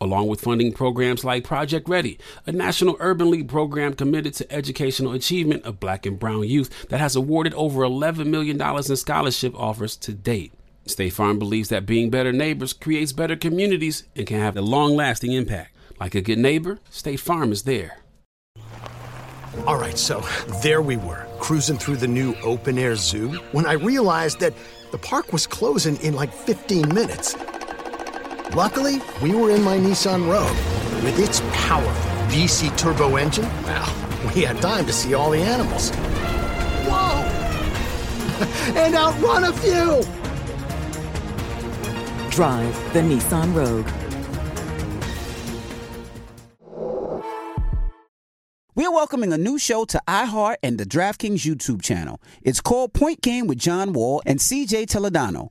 along with funding programs like Project Ready, a national urban league program committed to educational achievement of black and brown youth that has awarded over $11 million in scholarship offers to date. State Farm believes that being better neighbors creates better communities and can have a long lasting impact. Like a good neighbor, State Farm is there. All right, so there we were, cruising through the new open air zoo when I realized that the park was closing in like 15 minutes. Luckily, we were in my Nissan Rogue. With its powerful VC turbo engine, well, we had time to see all the animals. Whoa! and outrun a few! Drive the Nissan Rogue. We are welcoming a new show to iHeart and the DraftKings YouTube channel. It's called Point Game with John Wall and CJ Toledano.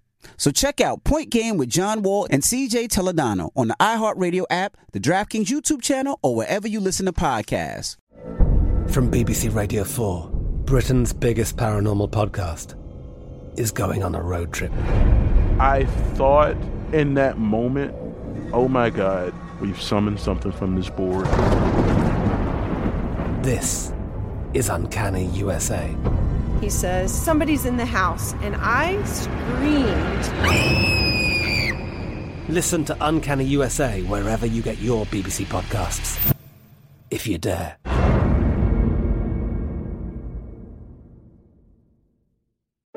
So check out Point Game with John Wall and CJ Toledano on the iHeartRadio app, the DraftKings YouTube channel, or wherever you listen to podcasts. From BBC Radio 4, Britain's biggest paranormal podcast is going on a road trip. I thought in that moment, oh my God, we've summoned something from this board. This is Uncanny USA. He says, Somebody's in the house. And I screamed. Listen to Uncanny USA wherever you get your BBC podcasts, if you dare.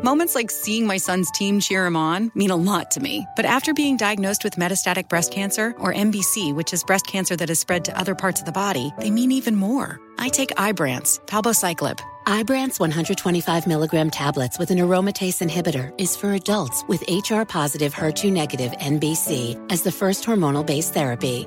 Moments like seeing my son's team cheer him on mean a lot to me. But after being diagnosed with metastatic breast cancer, or MBC, which is breast cancer that has spread to other parts of the body, they mean even more. I take Ibrance, palbociclib. Ibrance 125 milligram tablets with an aromatase inhibitor is for adults with HR positive, HER2 negative MBC as the first hormonal based therapy.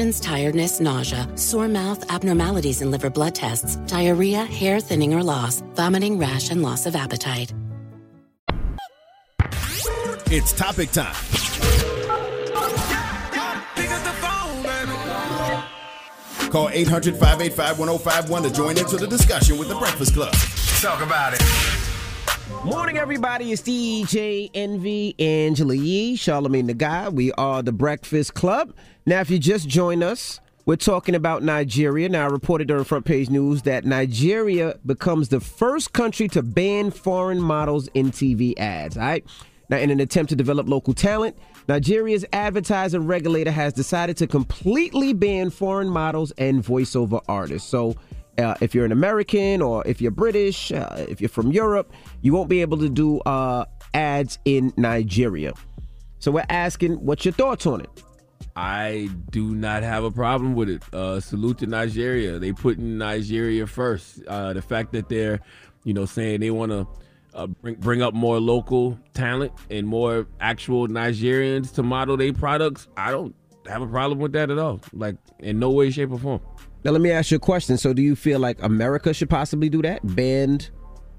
infections, tiredness, nausea, sore mouth, abnormalities in liver blood tests, diarrhea, hair thinning or loss, vomiting, rash, and loss of appetite. It's topic time. Call 800 585 1051 to join into the discussion with the Breakfast Club. Talk about it. Morning, everybody. It's DJ Envy, Angela Yee, Charlamagne the Guy. We are the Breakfast Club. Now, if you just join us, we're talking about Nigeria. Now, I reported during front page news that Nigeria becomes the first country to ban foreign models in TV ads. All right. Now, in an attempt to develop local talent, Nigeria's advertising regulator has decided to completely ban foreign models and voiceover artists. So, uh, if you're an American or if you're British, uh, if you're from Europe, you won't be able to do uh, ads in Nigeria. So we're asking, what's your thoughts on it? I do not have a problem with it. Uh, salute to Nigeria. They put in Nigeria first. Uh, the fact that they're, you know, saying they want to uh, bring bring up more local talent and more actual Nigerians to model their products, I don't have a problem with that at all. Like in no way, shape, or form. Now, let me ask you a question. So, do you feel like America should possibly do that? Ban,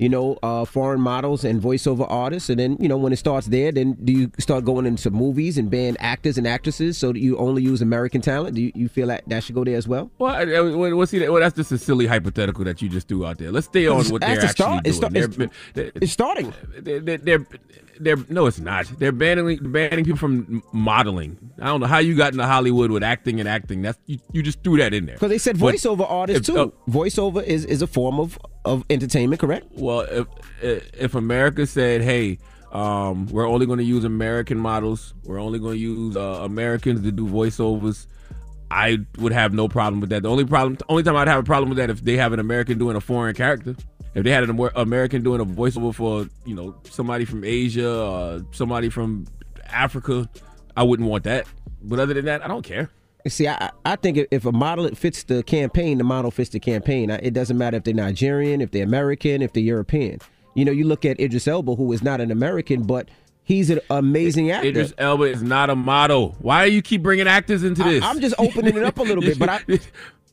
you know, uh, foreign models and voiceover artists, and then you know when it starts there, then do you start going into movies and ban actors and actresses so that you only use American talent? Do you, you feel that that should go there as well? Well, I, I, well, see, well, that's just a silly hypothetical that you just threw out there. Let's stay on what they're actually start. doing. It's, start, it's, they're- it's starting. they're, they're, they're, they're no, it's not. They're banning banning people from modeling. I don't know how you got into Hollywood with acting and acting. That's you, you just threw that in there Because they said But voiceover artists too. uh, voiceover is, is a form of, of entertainment, correct? well, if if America said, "Hey, um, we're only going to use American models. We're only going to use uh, Americans to do voiceovers," I would have no problem with that. The only problem, the only time I'd have a problem with that if they have an American doing a foreign character. If they had an American doing a voiceover for you know somebody from Asia or somebody from Africa, I wouldn't want that. But other than that, I don't care. See, I, I think if- a model fits the campaign, the model fits the campaign. It doesn't matter if they're Nigerian, if they're American, if they're European. You know, you look at Idris Elba, who is not an American, but he's an amazing actor. Idris Elba is not a model. Why do you keep bringing actors into this? I, am just opening it up a little bit, but I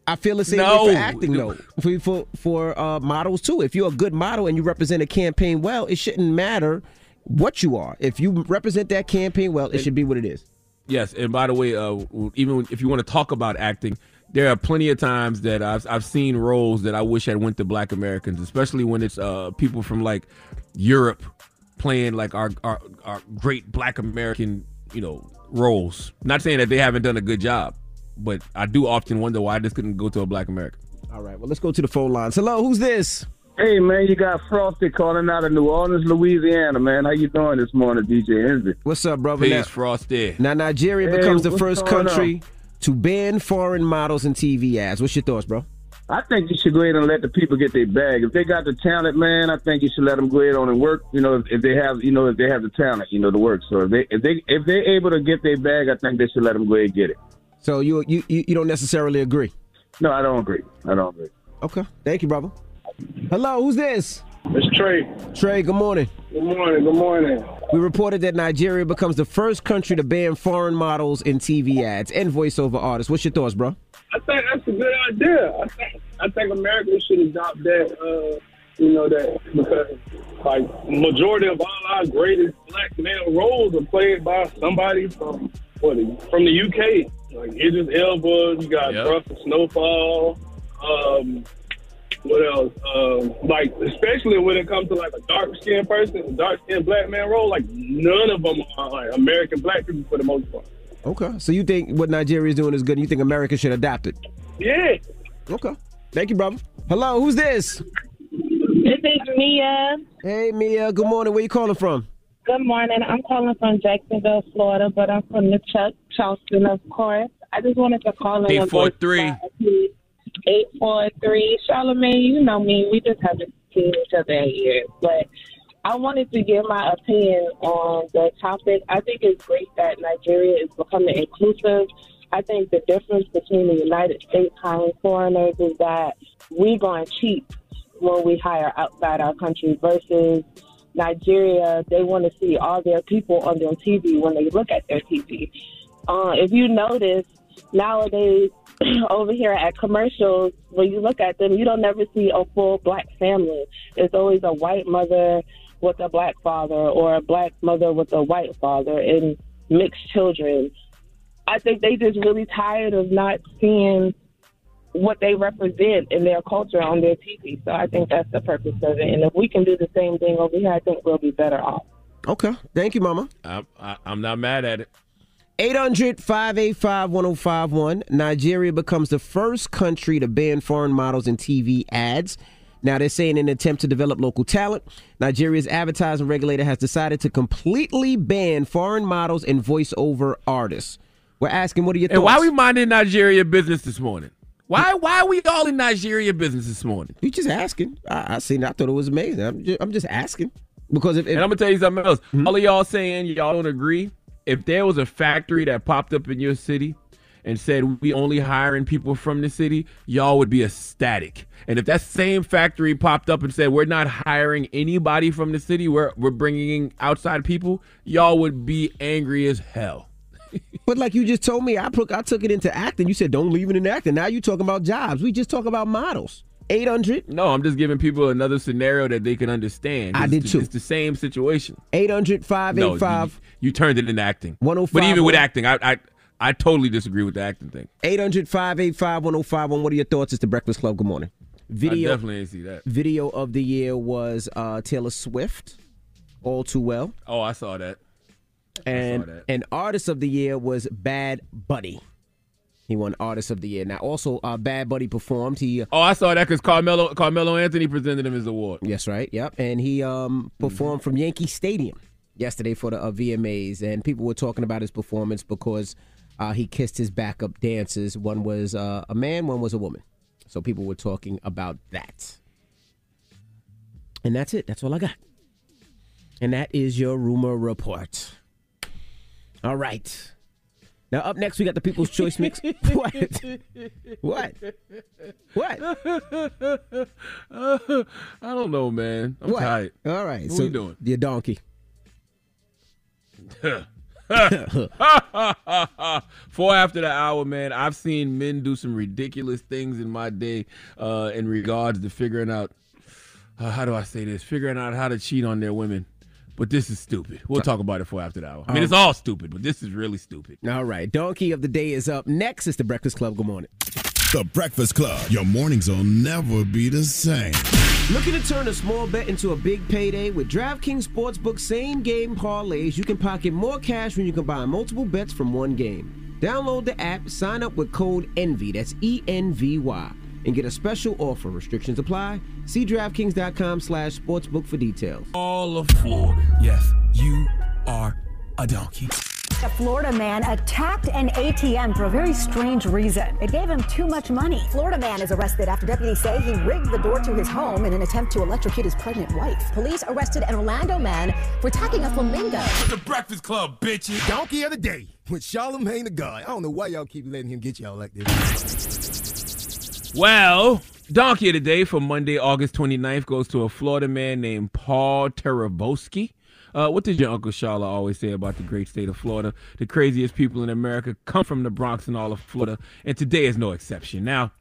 I feel the same No. way for acting though. For for, for uh, models too. If you're a good model and you represent a campaign well, it shouldn't matter what you are. If you represent that campaign well, it should be what it is. Yes, and by the way, uh, even if you want to talk about acting, there are plenty of times that I've I've seen roles that I wish had went to Black Americans, especially when it's uh, people from like Europe playing like our, our our great Black American you know roles. Not saying that they haven't done a good job, but I do often wonder why this couldn't go to a Black American. All right, well let's go to the phone lines. Hello, who's this? Hey man, you got Frosty calling out of New Orleans, Louisiana, man. How you doing this morning, DJ Envy? What's up, brother? Peace, Now- Frosty. Now Nigeria Hey, becomes the first going country to ban foreign models and TV ads. What's your thoughts, bro? I think you should go ahead and let the people get their bag. If they got the talent, man, I think you should let them go ahead on and work. You know, if, if they have, you know, if they have the talent, you know, to work. So if they if they if they're able to get their bag, I think they should let them go ahead and get it. So you you you you don't necessarily agree? No, I don't agree. I don't agree. Okay, thank you, brother. Hello, who's this? It's Trey. Trey, good morning. Good morning. Good morning. We reported that Nigeria becomes the first country to ban foreign models in TV ads and voiceover artists. What's your thoughts, bro? I think that's a good idea. I think I think America should adopt that. Uh, you know that because like majority of all our greatest black male roles are played by somebody from what from the UK. Like Idris Elba, you got Yep. Bruce Snowfall. Um, what else? Um, like, especially when it comes to like a dark skinned person, a dark skinned black man role, like none of them are like American black people for the most part. Okay. So you think what Nigeria is doing is good and you think America should adapt it? Yeah. Okay. Thank you, brother. Hello, who's this? This is Mia. Hey, Mia. Good morning. Where you calling from? Good morning. I'm calling from Jacksonville, Florida, but I'm from the Chuck, Charleston, of course. I just wanted to call in. Before three. Eight four three, Charlamagne, you know me, we just haven't seen each other here. But I wanted to give my opinion on the topic. I think it's great that Nigeria is becoming inclusive. I think the difference between the United States hiring foreigners is that we going cheap when we hire outside our country versus Nigeria, they want to see all their people on their TV when they look at their TV. Uh, if you notice, nowadays over here at commercials, when you look at them, you don't never see a full black family. It's always a white mother with a black father or a black mother with a white father and mixed children. I think they just really tired of not seeing what they represent in their culture on their TV. So I think that's the purpose of it. And if we can do the same thing over here, I think we'll be better off. Okay. Thank you, Mama. I, I, I'm not mad at it. 800 585 1051. Nigeria becomes the first country to ban foreign models in TV ads. Now, they're saying in an attempt to develop local talent, Nigeria's advertising regulator has decided to completely ban foreign models and voiceover artists. We're asking, what are your thoughts? And why we minding Nigeria business this morning? Why why are we all in Nigeria business this morning? We just asking. I, I seen. I thought it was amazing. I'm just, I'm just asking because if, if and I'm gonna tell you something else. Mm-hmm. All of y'all saying y'all don't agree. If there was a factory that popped up in your city and said we only hiring people from the city, y'all would be ecstatic. And if that same factory popped up and said we're not hiring anybody from the city, we're we're bringing in outside people, y'all would be angry as hell. But like you just told me, I took I took it into acting. You said don't leave it in acting. Now you talking about jobs. We just talk about models. Eight hundred. No, I'm just giving people another scenario that they can understand. I It's did the- too. It's the same situation. 800 No, you, you turned it into acting. 105 But even with acting, I, I I totally disagree with the acting thing. 800 585 1051. What are your thoughts? It's the Breakfast Club. Good morning. Video, I definitely didn't see that. video of the year was uh, Taylor Swift, All Too Well. Oh, I saw that. And that. and artist of the year was Bad Bunny. He won artist of the year. Now also uh, Bad Bunny performed. He Oh, I saw that because Carmelo Carmelo Anthony presented him his award. Yes, right. Yep. And he um, performed from Yankee Stadium yesterday for the uh, VMAs, and people were talking about his performance because uh, he kissed his backup dancers. One was uh, a man, one was a woman. So people were talking about that. And that's it. That's all I got. And that is your rumor report. All right. Now up next we got the People's Choice Mix. what? What? What? I don't know, man. I'm What? tired. All right. What so you doing? Your donkey. Four after the hour, man. I've seen men do some ridiculous things in my day uh, in regards to figuring out uh, how do I say this? Figuring out how to cheat on their women. But this is stupid. We'll talk about it for after the hour. I mean, it's Um, all stupid, but this is really stupid. All right. Donkey of the day is up. Next is the Breakfast Club. Good morning. The Breakfast Club. Your mornings will never be the same. Looking to turn a small bet into a big payday with DraftKings Sportsbook same game parlays, you can pocket more cash when you combine multiple bets from one game. Download the app, sign up with code ENVY, that's E N V Y, and get a special offer. Restrictions apply. See DraftKings.com slash sportsbook for details. All of Florida. Yes, you are a donkey. A Florida man attacked an ATM for a very strange reason. It gave him too much money. Florida man is arrested after deputies say he rigged the door to his home in an attempt to electrocute his pregnant wife. Police arrested an Orlando man for attacking a flamingo. The Breakfast Club, bitches. Donkey of the day with Charlamagne tha God. I don't know why y'all keep letting him get y'all like this. Well, Donkey of the Day for Monday, August 29th goes to a Florida man named Paul Terabowski. Uh, what did your Uncle Shala always say about the great state of Florida? The craziest people in America come from the Bronx and all of Florida, and today is no exception. Now,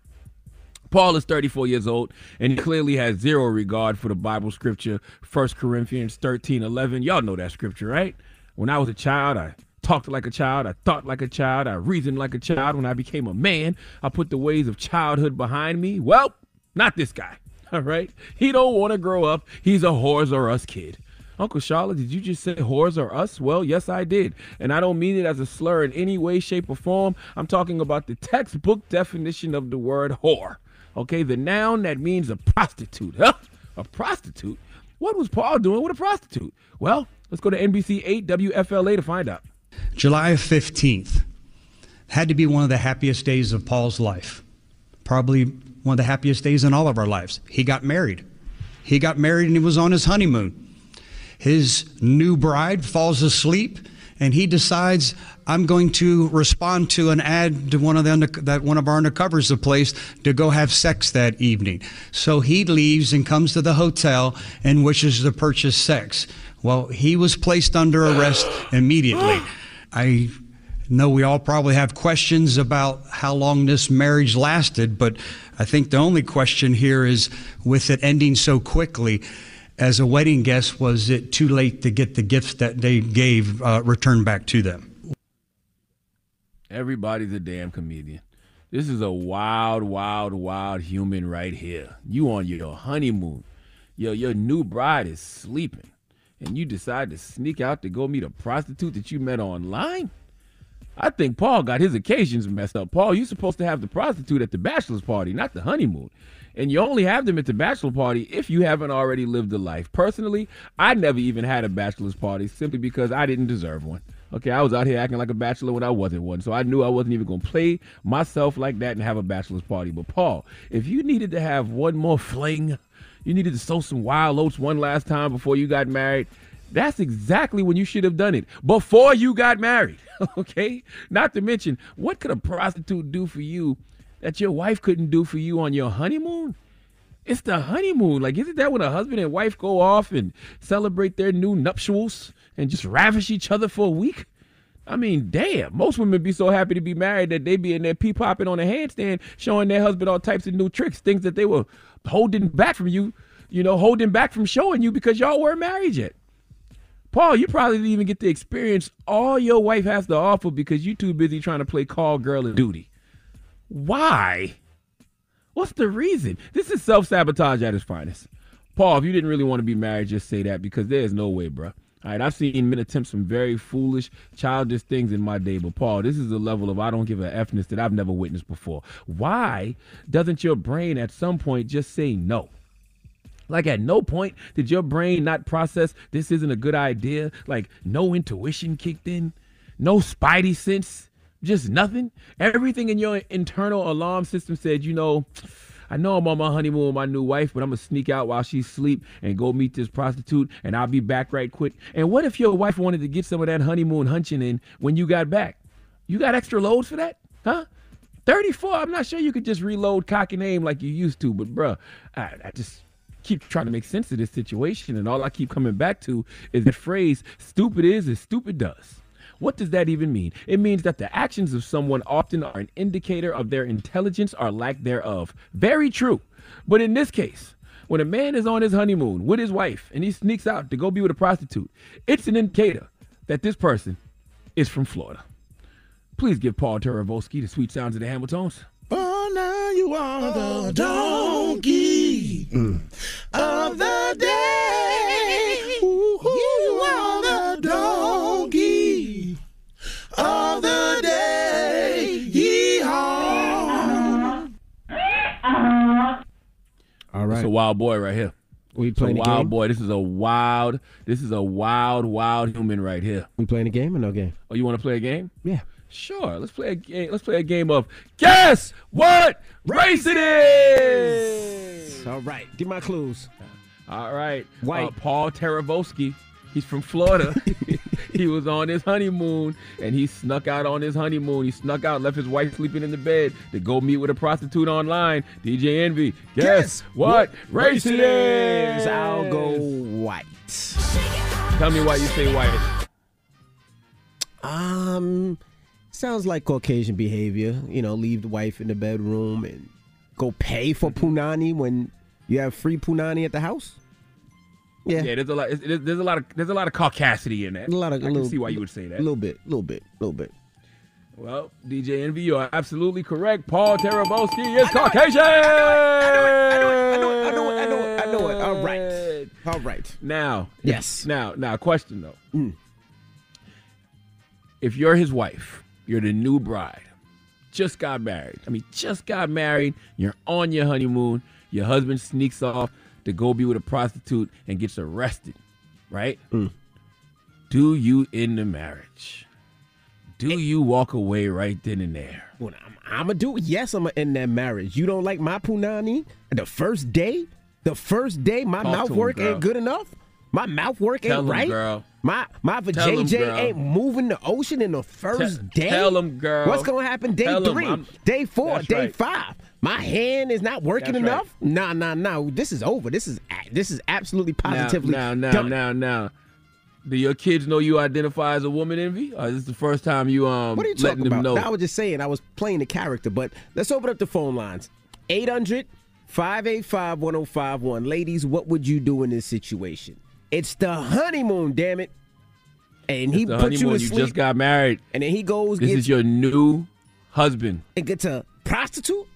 Paul is 34 years old, and he clearly has zero regard for the Bible scripture, 1 Corinthians 13 11. Y'all know that scripture, right? When I was a child, I talked like a child, I thought like a child, I reasoned like a child. When I became a man, I put the ways of childhood behind me. Well, not this guy. All right. He don't want to grow up. He's a whores or us kid. Uncle Charlotte, did you just say whores or us? Well, yes, I did. And I don't mean it as a slur in any way, shape, or form. I'm talking about the textbook definition of the word whore. Okay, the noun that means a prostitute. Huh? A prostitute? What was Paul doing with a prostitute? Well, let's go to NBC 8 WFLA to find out. July 15th had to be one of the happiest days of Paul's life. Probably one of the happiest days in all of our lives. He got married. He got married and he was on his honeymoon. His new bride falls asleep and he decides I'm going to respond to an ad to one of the under, that one of our undercovers have placed to go have sex that evening. So he leaves and comes to the hotel and wishes to purchase sex. Well, he was placed under arrest immediately. I know we all probably have questions about how long this marriage lasted, but I think the only question here is with it ending so quickly, as a wedding guest, was it too late to get the gifts that they gave uh, returned back to them? Everybody's a damn comedian. This is a wild, wild, wild human right here. You on your honeymoon. Yo, your new bride is sleeping. And you decide to sneak out to go meet a prostitute that you met online? I think Paul got his occasions messed up. Paul, you're supposed to have the prostitute at the bachelor's party, not the honeymoon. And you only have them at the bachelor party if you haven't already lived a life. Personally, I never even had a bachelor's party simply because I didn't deserve one. Okay, I was out here acting like a bachelor when I wasn't one. So I knew I wasn't even going to play myself like that and have a bachelor's party. But Paul, if you needed to have one more fling, you needed to sow some wild oats one last time before you got married, that's exactly when you should have done it before you got married. okay? Not to mention, what could a prostitute do for you that your wife couldn't do for you on your honeymoon? It's the honeymoon. Like, isn't that when a husband and wife go off and celebrate their new nuptials and just ravish each other for a week? I mean, damn, most women be so happy to be married that they be in there pee popping on a handstand, showing their husband all types of new tricks, things that they were holding back from you, you know, holding back from showing you because y'all weren't married yet. Paul, you probably didn't even get to experience all your wife has to offer because you too busy trying to play call girl and duty. Why? What's the reason? This is self sabotage at its finest. Paul, if you didn't really want to be married, just say that because there's no way, bruh. All right, I've seen men attempt some very foolish, childish things in my day, but Paul, this is a level of I don't give a fness that I've never witnessed before. Why doesn't your brain at some point just say no? Like at no point did your brain not process this isn't a good idea? Like no intuition kicked in, no spidey sense, just nothing. Everything in your internal alarm system said, you know, I know I'm on my honeymoon with my new wife, but I'm gonna sneak out while she's asleep and go meet this prostitute, and I'll be back right quick. And what if your wife wanted to get some of that honeymoon hunching in when you got back? You got extra loads for that, huh? 34. I'm not sure you could just reload cock and aim like you used to, but bruh, I, I just keep trying to make sense of this situation, and all I keep coming back to is the phrase "stupid is as stupid does." What does that even mean? It means that the actions of someone often are an indicator of their intelligence or lack thereof. Very true. But in this case, when a man is on his honeymoon with his wife and he sneaks out to go be with a prostitute, it's an indicator that this person is from Florida. Please give Paul Taravolsky the sweet sounds of the Hamiltons. Oh, now you are the donkey of the day. Of the day. Yeehaw. All right. It's a wild boy right here. We It's a playing wild game? boy. This is a wild. This is a wild, wild human right here. We playing a game or no game? Oh, you want to play a game? Yeah. Sure. Let's play a game. Let's play a game of guess what race it is. All right. Give my clues. All right. White. Uh, Paul Taravolsky. He's from Florida. he was on his honeymoon and he snuck out on his honeymoon. He snuck out, left his wife sleeping in the bed to go meet with a prostitute online. DJ Envy. Guess, what, race it is? I'll go white. Tell me why you say white. Um, sounds like Caucasian behavior. You know, leave the wife in the bedroom and go pay for punani when you have free punani at the house. Yeah. Yeah, there's a lot. There's, there's a lot of there's a lot of caucasity in that. A lot of, I a can little- see why you would say that. A little bit, a little bit, a little bit. Well, DJ Envy, you are absolutely correct. Paul Taravolsky is Caucasian. I know it. I know it. I know it. I know it. I know it. All right. All right. Now, Yes. Now, now, question though. Mm. If you're his wife, you're the new bride, just got married. I mean, just got married. You're on your honeymoon. Your husband sneaks off to go be with a prostitute and gets arrested, right? Mm. Do you end the marriage? Do you walk away right then and there? Well, I'm, I'm gonna do. Yes, I'm gonna end that marriage. You don't like my punani? The first day, the first day, my Talk mouth to him, work ain't good enough. My mouth work Tell ain't him, right. girl. My my Tell vajayjay ain't moving the ocean in the first Te- day. tell him, girl. What's gonna happen day Tell 3 I'm- day four, That's day right. five? My hand is not working That's right. enough. Nah, nah, nah. This is over. This is this is absolutely positively now, now, now, now, now. Do your kids know you identify as a woman, Envy? Or is this the first time you um What are you letting talking them about? know? I was just saying I was playing the character, but let's open up the phone lines. 800 585 1051. Ladies, what would you do in this situation? It's the honeymoon, damn it. And he It's the put you to You just got married. and then he goes, This gets, is your new husband. and gets a prostitute?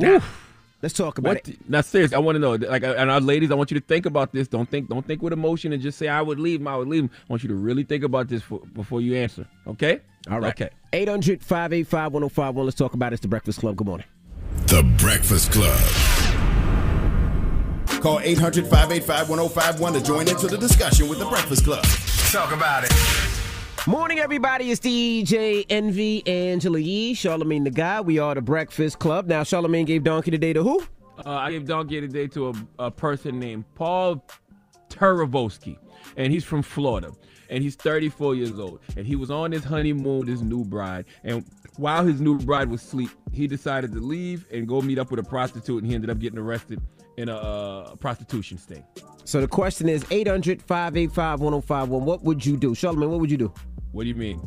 Nah. Oof. Let's talk about What? it. Now, seriously, I want to know. Like, and our ladies, I want you to think about this. Don't think, don't think with emotion and just say I would leave him. I would leave him. I want you to really think about this for, before you answer. Okay? All right. Okay. 800 585 1051. Let's talk about it. It's the Breakfast Club. Good morning. The Breakfast Club. Call 800 585 1051 to join into the discussion with The Breakfast Club. Talk about it. Morning, everybody. It's DJ Envy, Angela Yee, Charlamagne the Guy. We are the Breakfast Club. Now, Charlamagne gave Donkey today to who? Uh, I gave Donkey today to a, a person named Paul Teravoski, and he's from Florida, and he's 34 years old, and he was on his honeymoon with his new bride, and while his new bride was asleep, he decided to leave and go meet up with a prostitute, and he ended up getting arrested in a uh, prostitution sting. So the question is 800 585 1051. What would you do? Charlamagne, what would you do? What do you mean?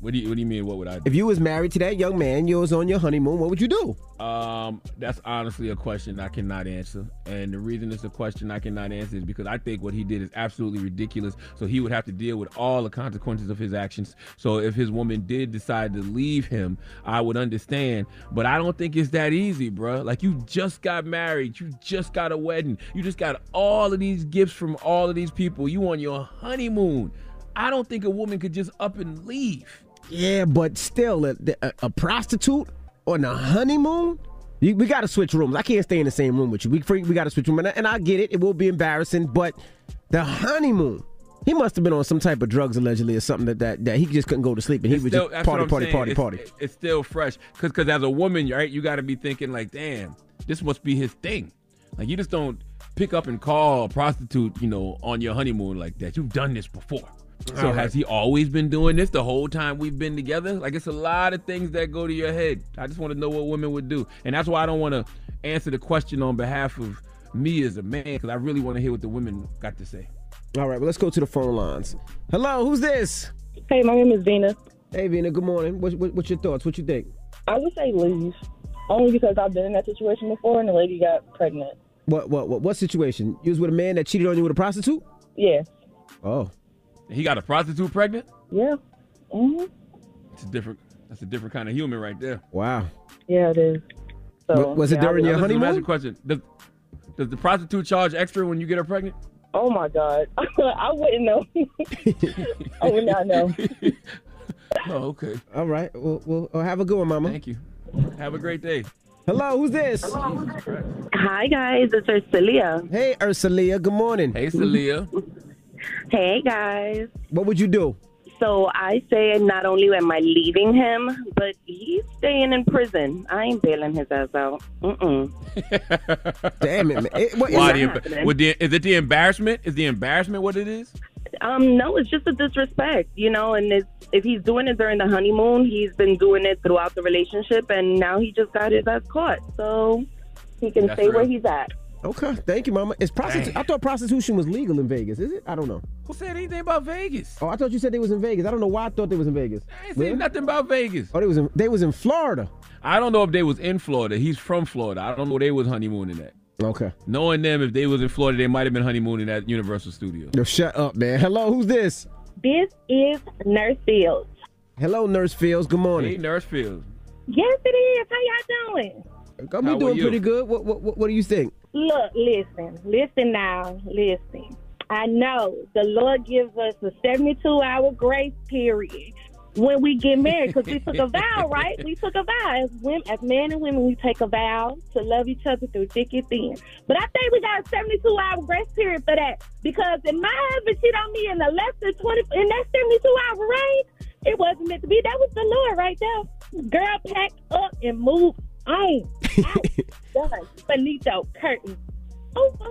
What do you What do you mean? What would I do? If you was married to that young man, you was on your honeymoon, what would you do? Um, that's honestly a question I cannot answer. And the reason it's a question I cannot answer is because I think what he did is absolutely ridiculous. So he would have to deal with all the consequences of his actions. So if his woman did decide to leave him, I would understand. But I don't think it's that easy, bruh. Like you just got married, you just got a wedding, you just got all of these gifts from all of these people. You on your honeymoon. I don't think a woman could just up and leave. Yeah, but still, a, a, a prostitute on a honeymoon? You, we got to switch rooms. I can't stay in the same room with you. We we got to switch rooms. and I, and I get it. It will be embarrassing, but the honeymoon. He must have been on some type of drugs allegedly or something that that, that he just couldn't go to sleep and he It's was still- just party party saying. party It's- party. It's still fresh because because as a woman, right, you got to be thinking like, damn, this must be his thing. Like you just don't pick up and call a prostitute, you know, on your honeymoon like that. You've done this before. So All right. has he always been doing this the whole time we've been together? Like it's a lot of things that go to your head. I just want to know what women would do, and that's why I don't want to answer the question on behalf of me as a man because I really want to hear what the women got to say. All right, well let's go to the phone lines. Hello, who's this? Hey, my name is Vina. Hey Vina, good morning. What, what, what's your thoughts? What you think? I would say leave, only because I've been in that situation before, and the lady got pregnant. What what what what situation? You was with a man that cheated on you with a prostitute? Yes. Oh. He got a prostitute pregnant. Yeah. hmm It's a different. That's a different kind of human right there. Wow. Yeah, it is. So, Wa- was it yeah, during I- your Now, listen, let me ask honeymoon? you a question. Does, does the prostitute charge extra when you get her pregnant? Oh my God, I wouldn't know. I would not know. Oh, okay. All right. Well, well, well, have a good one, Mama. Thank you. Have a great day. Hello, who's this? Hi guys, it's Ursulia. Hey, Ursulia. Good morning. Hey, Celia. Hey guys. What would you do? So I say not only am I leaving him, but he's staying in prison. I ain't bailing his ass out. Mm-mm. Damn it, man. It- what- Why not the, happening. with the, is it the embarrassment? Is the embarrassment what it is? Um, no, it's just a disrespect, you know. And it's, if he's doing it during the honeymoon, he's been doing it throughout the relationship, and now he just got his ass caught. So he can That's stay where he's at. Okay, thank you, Mama. Is prostitu- I thought prostitution was legal in Vegas. Is it? I don't know. Who said anything about Vegas? Oh, I thought you said they was in Vegas. I don't know why I thought they was in Vegas. I ain't saying nothing about Vegas. Oh, they was in they was in Florida. I don't know if they was in Florida. He's from Florida. I don't know they was honeymooning at. Okay. Knowing them, if they was in Florida, they might have been honeymooning at Universal Studios. Yo, shut up, man. Hello, who's this? This is Nurse Fields. Hello, Nurse Fields. Good morning. Hey, Nurse Fields. Yes, it is. How y'all doing? I'm How are doing you? pretty good. What, what what what do you think? Look, listen, listen now, listen. I know the Lord gives us a 72 hour grace period when we get married because we took a vow, right? We took a vow. As, women, as men and women, we take a vow to love each other through thick and thin. But I think we got a 72 hour grace period for that because if my husband cheated on me in the less than 20, in that 72 hour range, it wasn't meant to be. That was the Lord right there. Girl, pack up and move on. Out. Done. Benito, curtain. Oh, over.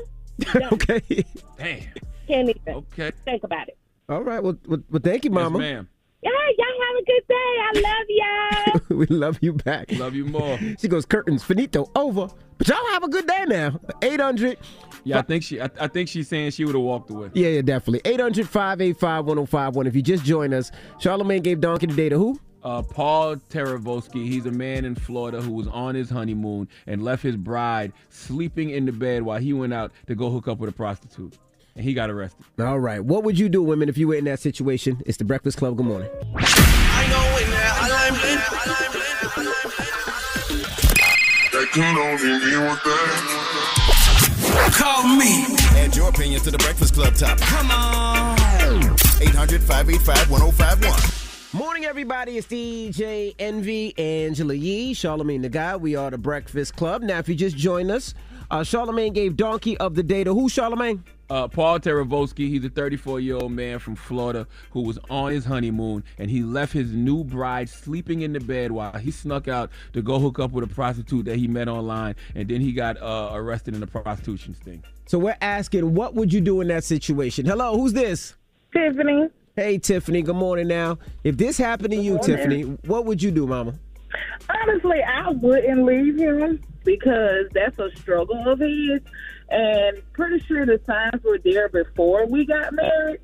Done. okay. Damn. Can't even Okay. think about it. All right. Well, well, well thank you, Mama. Yes, ma'am. Yeah, y'all have a good day. I love y'all. we love you back. Love you more. She goes curtains finito over. But y'all have a good day now. 800. Yeah, I think she. I, I think she's saying she would have walked away. Yeah, yeah, definitely. 800 585 1051. If you just join us, Charlamagne gave Donkey today to who? Uh, Paul Teravoski, he's a man in Florida who was on his honeymoon and left his bride sleeping in the bed while he went out to go hook up with a prostitute. And he got arrested. All right. What would you do, women, if you were in that situation? It's the Breakfast Club. Good morning. I know when that alarm blink, Call me. Add your opinion to the Breakfast Club topic. Come on. 800 585 1051. Morning, everybody. It's DJ Envy, Angela Yee, Charlamagne tha God. We are the Breakfast Club. Now, if you just joined us, uh, Charlamagne gave Donkey of the Day to who, Charlamagne? Uh, Paul Taravolsky, he's a 34 year old man from Florida who was on his honeymoon and he left his new bride sleeping in the bed while he snuck out to go hook up with a prostitute that he met online and then he got uh, arrested in a prostitution sting. So we're asking, what would you do in that situation? Hello, who's this? Tiffany. Hey, Tiffany. Good morning. Now, if this happened to you, morning. Tiffany, what would you do, Mama? Honestly, I wouldn't leave him because that's a struggle of his. And pretty sure the signs were there before we got married.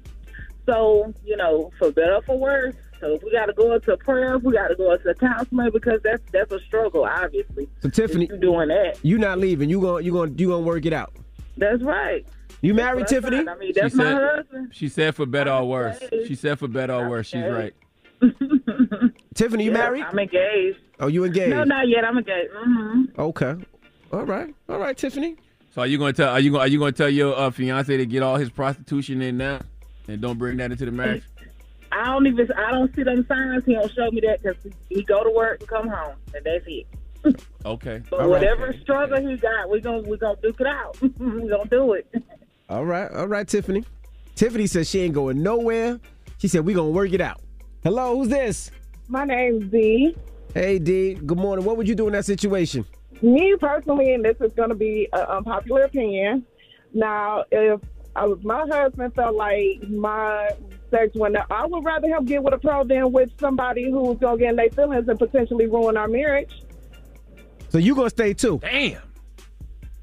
So, you know, for better or for worse. So if we got to go into prayer, we got to go into counseling because that's that's a struggle, obviously. So, Tiffany, you doing that? You're not leaving. You going you going to you going to work it out. That's right. You married, That's Tiffany? right. I mean, that's she my said, husband. She said for better or worse. She said for better or worse. She's right. Tiffany, you Yeah, married? I'm engaged. Oh, you engaged? No, not yet. I'm engaged. hmm Okay. All right. All right, Tiffany. So are you going to tell? Are you going? Are you going to tell your uh, fiance to get all his prostitution in now, and don't bring that into the marriage? I don't even. I don't see them signs. He don't show me that because he go to work and come home, and that's it. Okay. But whatever struggle he got, we gonna we gonna duke it out. we gonna do it. All right. All right, Tiffany. Tiffany says she ain't going nowhere. She said we gonna work it out. Hello, who's this? My name's D. Hey, D. Good morning. What would you do in that situation? Me personally, and this is going to be an unpopular opinion. Now, if I was my husband felt like my sex went up, I would rather him get with a pro than with somebody who's going to get in their feelings and potentially ruin our marriage. So you gonna stay too? Damn.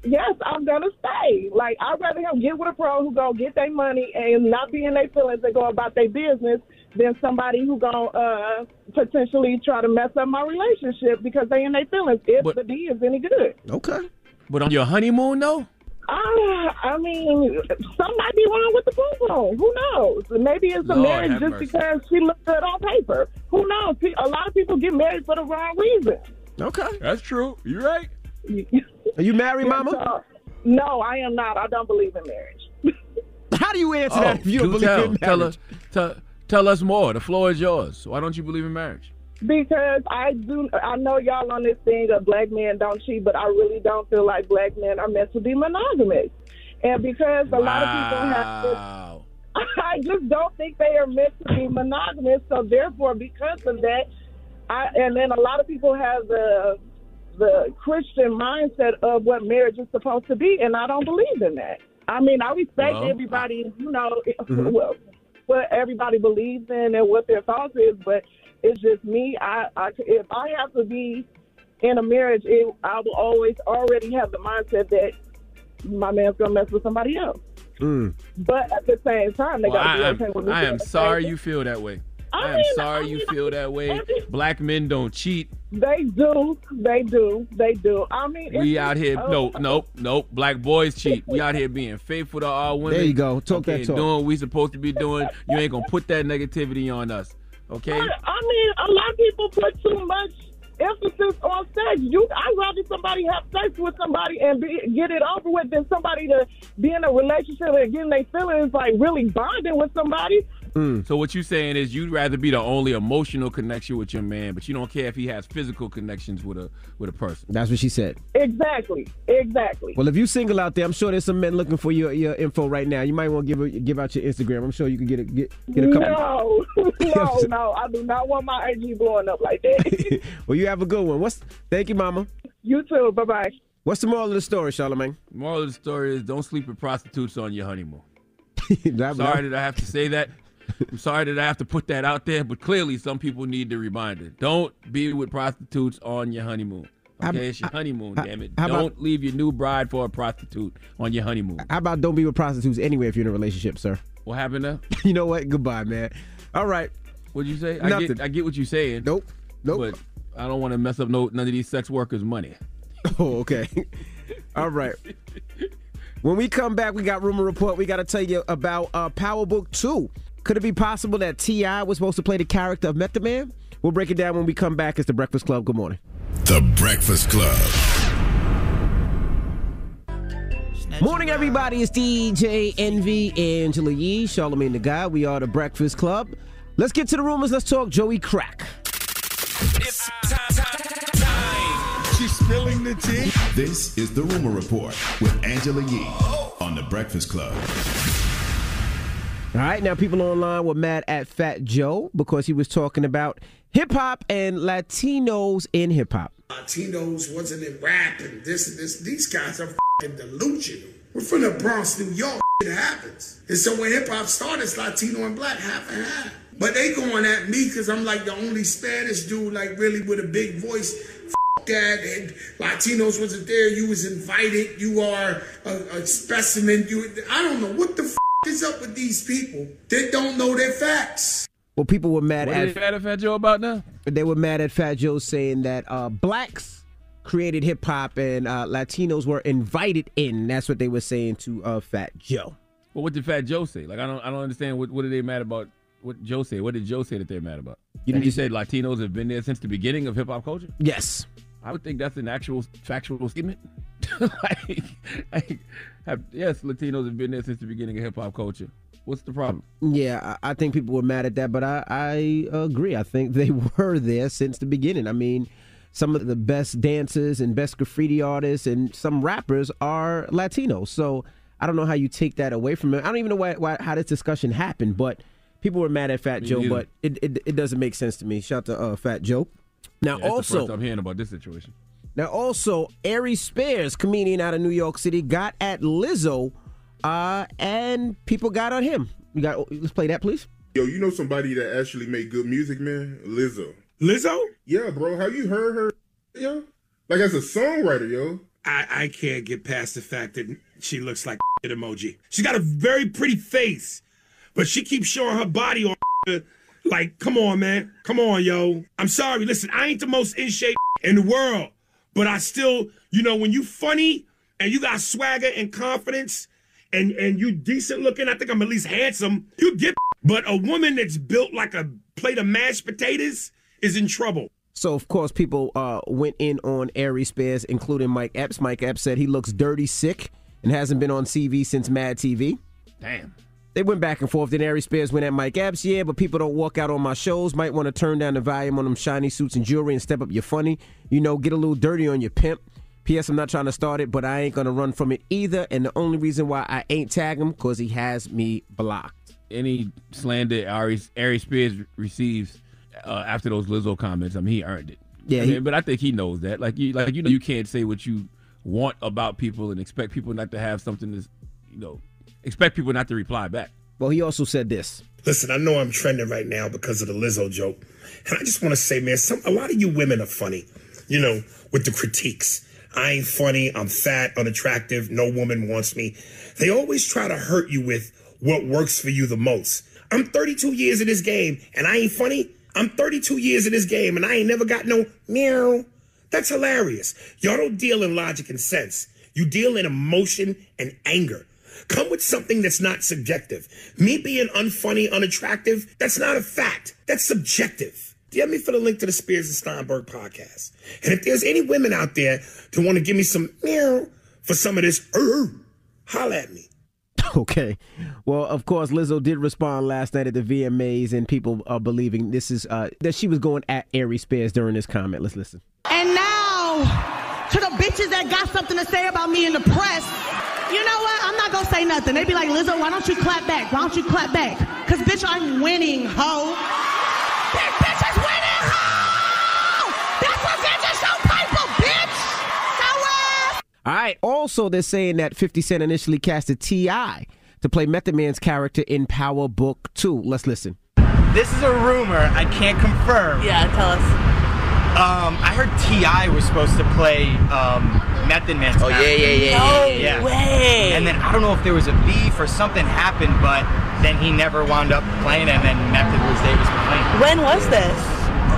Yes, I'm gonna stay. Like I'd rather him get with a pro who gonna get their money and not be in their feelings and go about their business than somebody who gonna uh, potentially try to mess up my relationship because they in their feelings. If the D is any good. Okay. But on your honeymoon, though. Uh, I mean, some might be wrong with the boom boom. Who knows? Maybe it's a Lord marriage just mercy. because she looked good on paper. Who knows? A lot of people get married for the wrong reason. Okay. That's true. You're right. Are you married, Mama? No, I am not. I don't believe in marriage. How do you answer Oh, that if you don't believe tell. in Tell marriage? us, tell, tell us more. The floor is yours. Why don't you believe in marriage? Because I do, I know y'all on this thing of black men don't cheat, but I really don't feel like black men are meant to be monogamous. And because a lot of people have this, I just don't think they are meant to be monogamous. So therefore, because of that, I and then a lot of people have the the Christian mindset of what marriage is supposed to be, and I don't believe in that. I mean, I respect everybody, you know, Mhm. well, what everybody believes in and what their thoughts is, but it's just me. I, I if I have to be in a marriage, it, I will always already have the mindset that my man's gonna mess with somebody else. Mm. But at the same time, they Well, gotta be am, okay with me. I am sorry you feel that way. I I am sorry I you feel that way. Black men don't cheat. They do, they do, they do. I mean, We out here, oh, no, uh, nope, nope. Black boys cheat. We out here being faithful to our women. There you go. Talk okay, that talk. Doing what we supposed to be doing. You ain't gonna put that negativity on us. Okay. I mean, a lot of people put too much emphasis on sex. You, I'd rather somebody have sex with somebody and be, get it over with than somebody to be in a relationship and getting their feelings like really bonding with somebody. Mm. So what you saying is you'd rather be the only emotional connection with your man, but you don't care if he has physical connections with a with a person. That's what she said. Exactly, exactly. Well, if you single out there, I'm sure there's some men looking for your, your info right now. You might want to give a, give out your Instagram. I'm sure you can get a get, get a couple. No, no, no. I do not want my IG blowing up like that. Well, you have a good one. What's Thank you, Mama. You too. Bye bye. What's the moral of the story, Charlamagne? Moral of the story is don't sleep with prostitutes on your honeymoon. That- sorry that I have to say that. I'm sorry that I have to put that out there, but clearly some people need the reminder. Don't be with prostitutes on your honeymoon. Okay, it's your honeymoon, damn it. Don't leave your new bride for a prostitute on your honeymoon. How about don't be with prostitutes anyway if you're in a relationship, sir? What happened there? You know what? Goodbye, man. All right. What'd you say? I Nothing. get, I get what you're saying. Nope. Nope. But I don't want to mess up no none of these sex workers' money. Oh, okay. All right. When we come back, we got rumor report. We got to tell you about uh, Power Book Two. Could it be possible that T.I. was supposed to play the character of Method Man? We'll break it down when we come back. It's the Breakfast Club. Good morning. The Breakfast Club. Morning, everybody. It's DJ Envy, Angela Yee, Charlamagne tha God. We are the Breakfast Club. Let's get to the rumors. Let's talk Joey Crack. She's spilling the tea. This is the Rumor Report with Angela Yee oh. on The Breakfast Club. All right, now people online were mad at Fat Joe because he was talking about hip hop and Latinos in hip hop. Latinos wasn't in rap and this and this. These guys are delusional. We're from the Bronx, New York. It happens. And so when hip hop started, it's Latino and black, half and half. But they going at me because I'm like the only Spanish dude, like really with a big voice. F- that and Latinos wasn't there. You was invited. You are a, a specimen. You, I don't know what the f- is up with these people that don't know their facts. Well, people were mad What at is Fat at Fat Joe about now? They were mad at Fat Joe saying that uh, blacks created hip hop and uh, Latinos were invited in. That's what they were saying to uh, Fat Joe. Well, what did Fat Joe say? Like, I don't, I don't understand. What, what are they mad about? What Joe said? What did Joe say that they're mad about? You and he just- said Latinos have been there since the beginning of hip hop culture. Yes. I would think that's an actual factual statement. like, like, have, yes, Latinos have been there since the beginning of hip hop culture. What's the problem? Yeah, I, I think people were mad at that, but I, I agree. I think they were there since the beginning. I mean, some of the best dancers and best graffiti artists and some rappers are Latinos. So I don't know how you take that away from it. I don't even know why, why how this discussion happened, but people were mad at Fat Me Joe, neither. but it, it, it doesn't make sense to me. Shout out to uh, Fat Joe. Now, Yeah, also, I'm hearing about this situation. Now, also, Ari Spears, comedian out of New York City, got at Lizzo, uh, and people got on him. You got. Let's play that, please. Yo, you know somebody that actually made good music, man? Lizzo. Lizzo? Yeah, bro. Have you heard her? Yo, like as a songwriter, yo. I, I can't get past the fact that she looks like an emoji. She's got a very pretty face, but she keeps showing her body on. Like, come on, man. Come on, yo. I'm sorry. Listen, I ain't the most in shape in the world, but I still, you know, when you funny and you got swagger and confidence and and you decent looking, I think I'm at least handsome, you get. But a woman that's built like a plate of mashed potatoes is in trouble. So, of course, people uh, went in on Ari Spears, including Mike Epps. Mike Epps said he looks dirty sick and hasn't been on TV since Mad TV. Damn. They went back and forth. Then Ari Spears went at Mike Epps. Yeah, but people don't walk out on my shows. Might want to turn down the volume on them shiny suits and jewelry and step up your funny. You know, get a little dirty on your pimp. P.S. I'm not trying to start it, but I ain't gonna run from it either. And the only reason why I ain't tag him because he has me blocked. Any slander Ari, Ari Spears receives uh, after those Lizzo comments, I mean, he earned it. Yeah, I he- but I think he knows that. Like you, like you know, you can't say what you want about people and expect people not to have something to, you know, expect people not to reply back. Well, he also said this. Listen, I know I'm trending right now because of the Lizzo joke. And I just want to say, man, some a lot of you women are funny, you know, with the critiques. I ain't funny, I'm fat, unattractive, no woman wants me. They always try to hurt you with what works for you the most. I'm 32 years in this game and I ain't funny. I'm 32 years in this game and I ain't never got no meow. That's hilarious. Y'all don't deal in logic and sense. You deal in emotion and anger. Come with something that's not subjective. Me being unfunny, unattractive, that's not a fact. That's subjective. DM me for the link to the Spears and Steinberg podcast. And if there's any women out there that want to give me some meow for some of this, er, holla at me. Okay. Well, of course, Lizzo did respond last night at the VMAs, and people are believing this is uh, that she was going at Ari Spears during this comment. Let's listen. And now, to the bitches that got something to say about me in the press, you know what? I'm not gonna say nothing. They be like, Lizzo, why don't you clap back? Why don't you clap back? Cause bitch, I'm winning, ho. Big bitch is winning, ho. That's what bitches show people, bitch. So uh, All right. Also, they're saying that 50 Cent initially casted T.I. to play Method Man's character in Power Book 2. Let's listen. This is a rumor. I can't confirm. Yeah, tell us. Um, I heard T.I. was supposed to play um, Method Man's Oh, yeah, character. yeah, yeah, yeah, yeah. No way. And then I don't know if there was a beef or something happened, but then he never wound up playing, and then Method was Davis playing. When was this?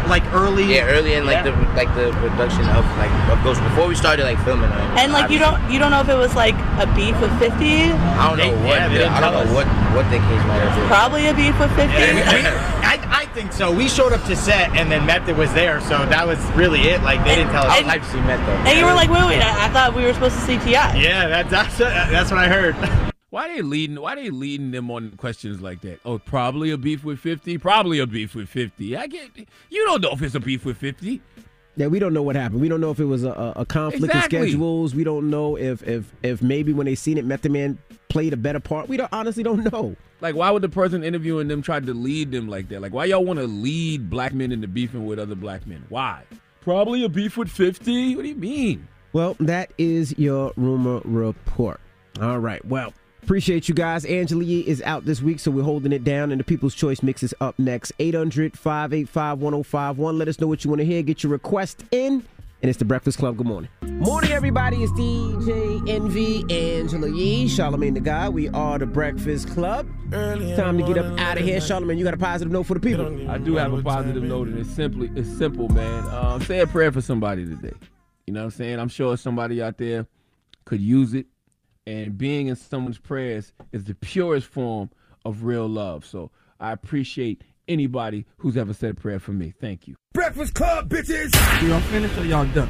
Like early. Yeah, early in like Yeah. the like the production of like of Ghost before we started like filming. Like, And like you don't you don't know if it was like a beef with 50? I don't know They- what yeah, they I don't tell know us. what what the case might have been. Probably a beef with 50. I, I think so. We showed up to set, and then Method was there, so that was really it. Like they didn't tell us. I was hyped to see Method. And you were like, wait, wait, I, I thought we were supposed to see Ti. Yeah, that, that's that's what I heard. Why they leading? Why they leading them on questions like that? Oh, probably a beef with fifty. Probably a beef with fifty. I get. You don't know if it's a beef with fifty. Yeah, we don't know what happened. We don't know if it was a, a- conflict Exactly. in schedules. We don't know if if if maybe when they seen it, Method Man played a better part. We don't honestly don't know. Like, why would the person interviewing them try to lead them like that? Like, why y'all want to lead black men into beefing with other black men? Why? Probably a beef with fifty. What do you mean? Well, that is your rumor report. All right. Well, appreciate you guys. Angela Yee is out this week, so we're holding it down, and the People's Choice Mix is up next. 800 585 1051. Let us know what you want to hear. Get your request in. And it's the Breakfast Club. Good morning. Morning, everybody. It's DJ Envy, Angela Yee, Charlamagne tha God. We are the Breakfast Club. Time to get up out of here. Charlamagne, you got a positive note for the people. I do have a positive note, and it's simply it's simple, man. Um, say a prayer for somebody today. You know what I'm saying? I'm sure somebody out there could use it, and being in someone's prayers is the purest form of real love. So I appreciate anybody who's ever said a prayer for me. Thank you. Breakfast Club, bitches. Y'all finished or y'all done?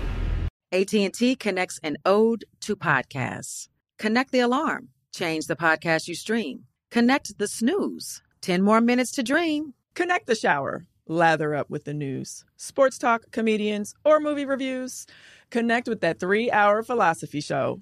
AT&T connects an ode to podcasts. Connect the alarm. Change the podcast you stream. Connect the snooze. 10 more minutes to dream. Connect the shower. Lather up with the news, sports talk, comedians, or movie reviews. Connect with that three hour philosophy show.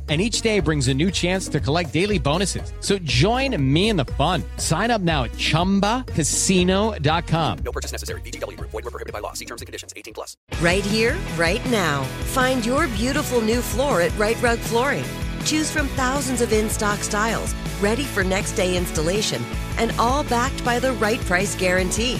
And each day brings a new chance to collect daily bonuses. So join me in the fun. Sign up now at chumbacasino.com. No purchase necessary. VGW Group. Void were prohibited by law. See terms and conditions. 18 plus. Right here, right now. Find your beautiful new floor at Rite Rug Flooring. Choose from thousands of in stock styles, ready for next day installation, and all backed by the right price guarantee.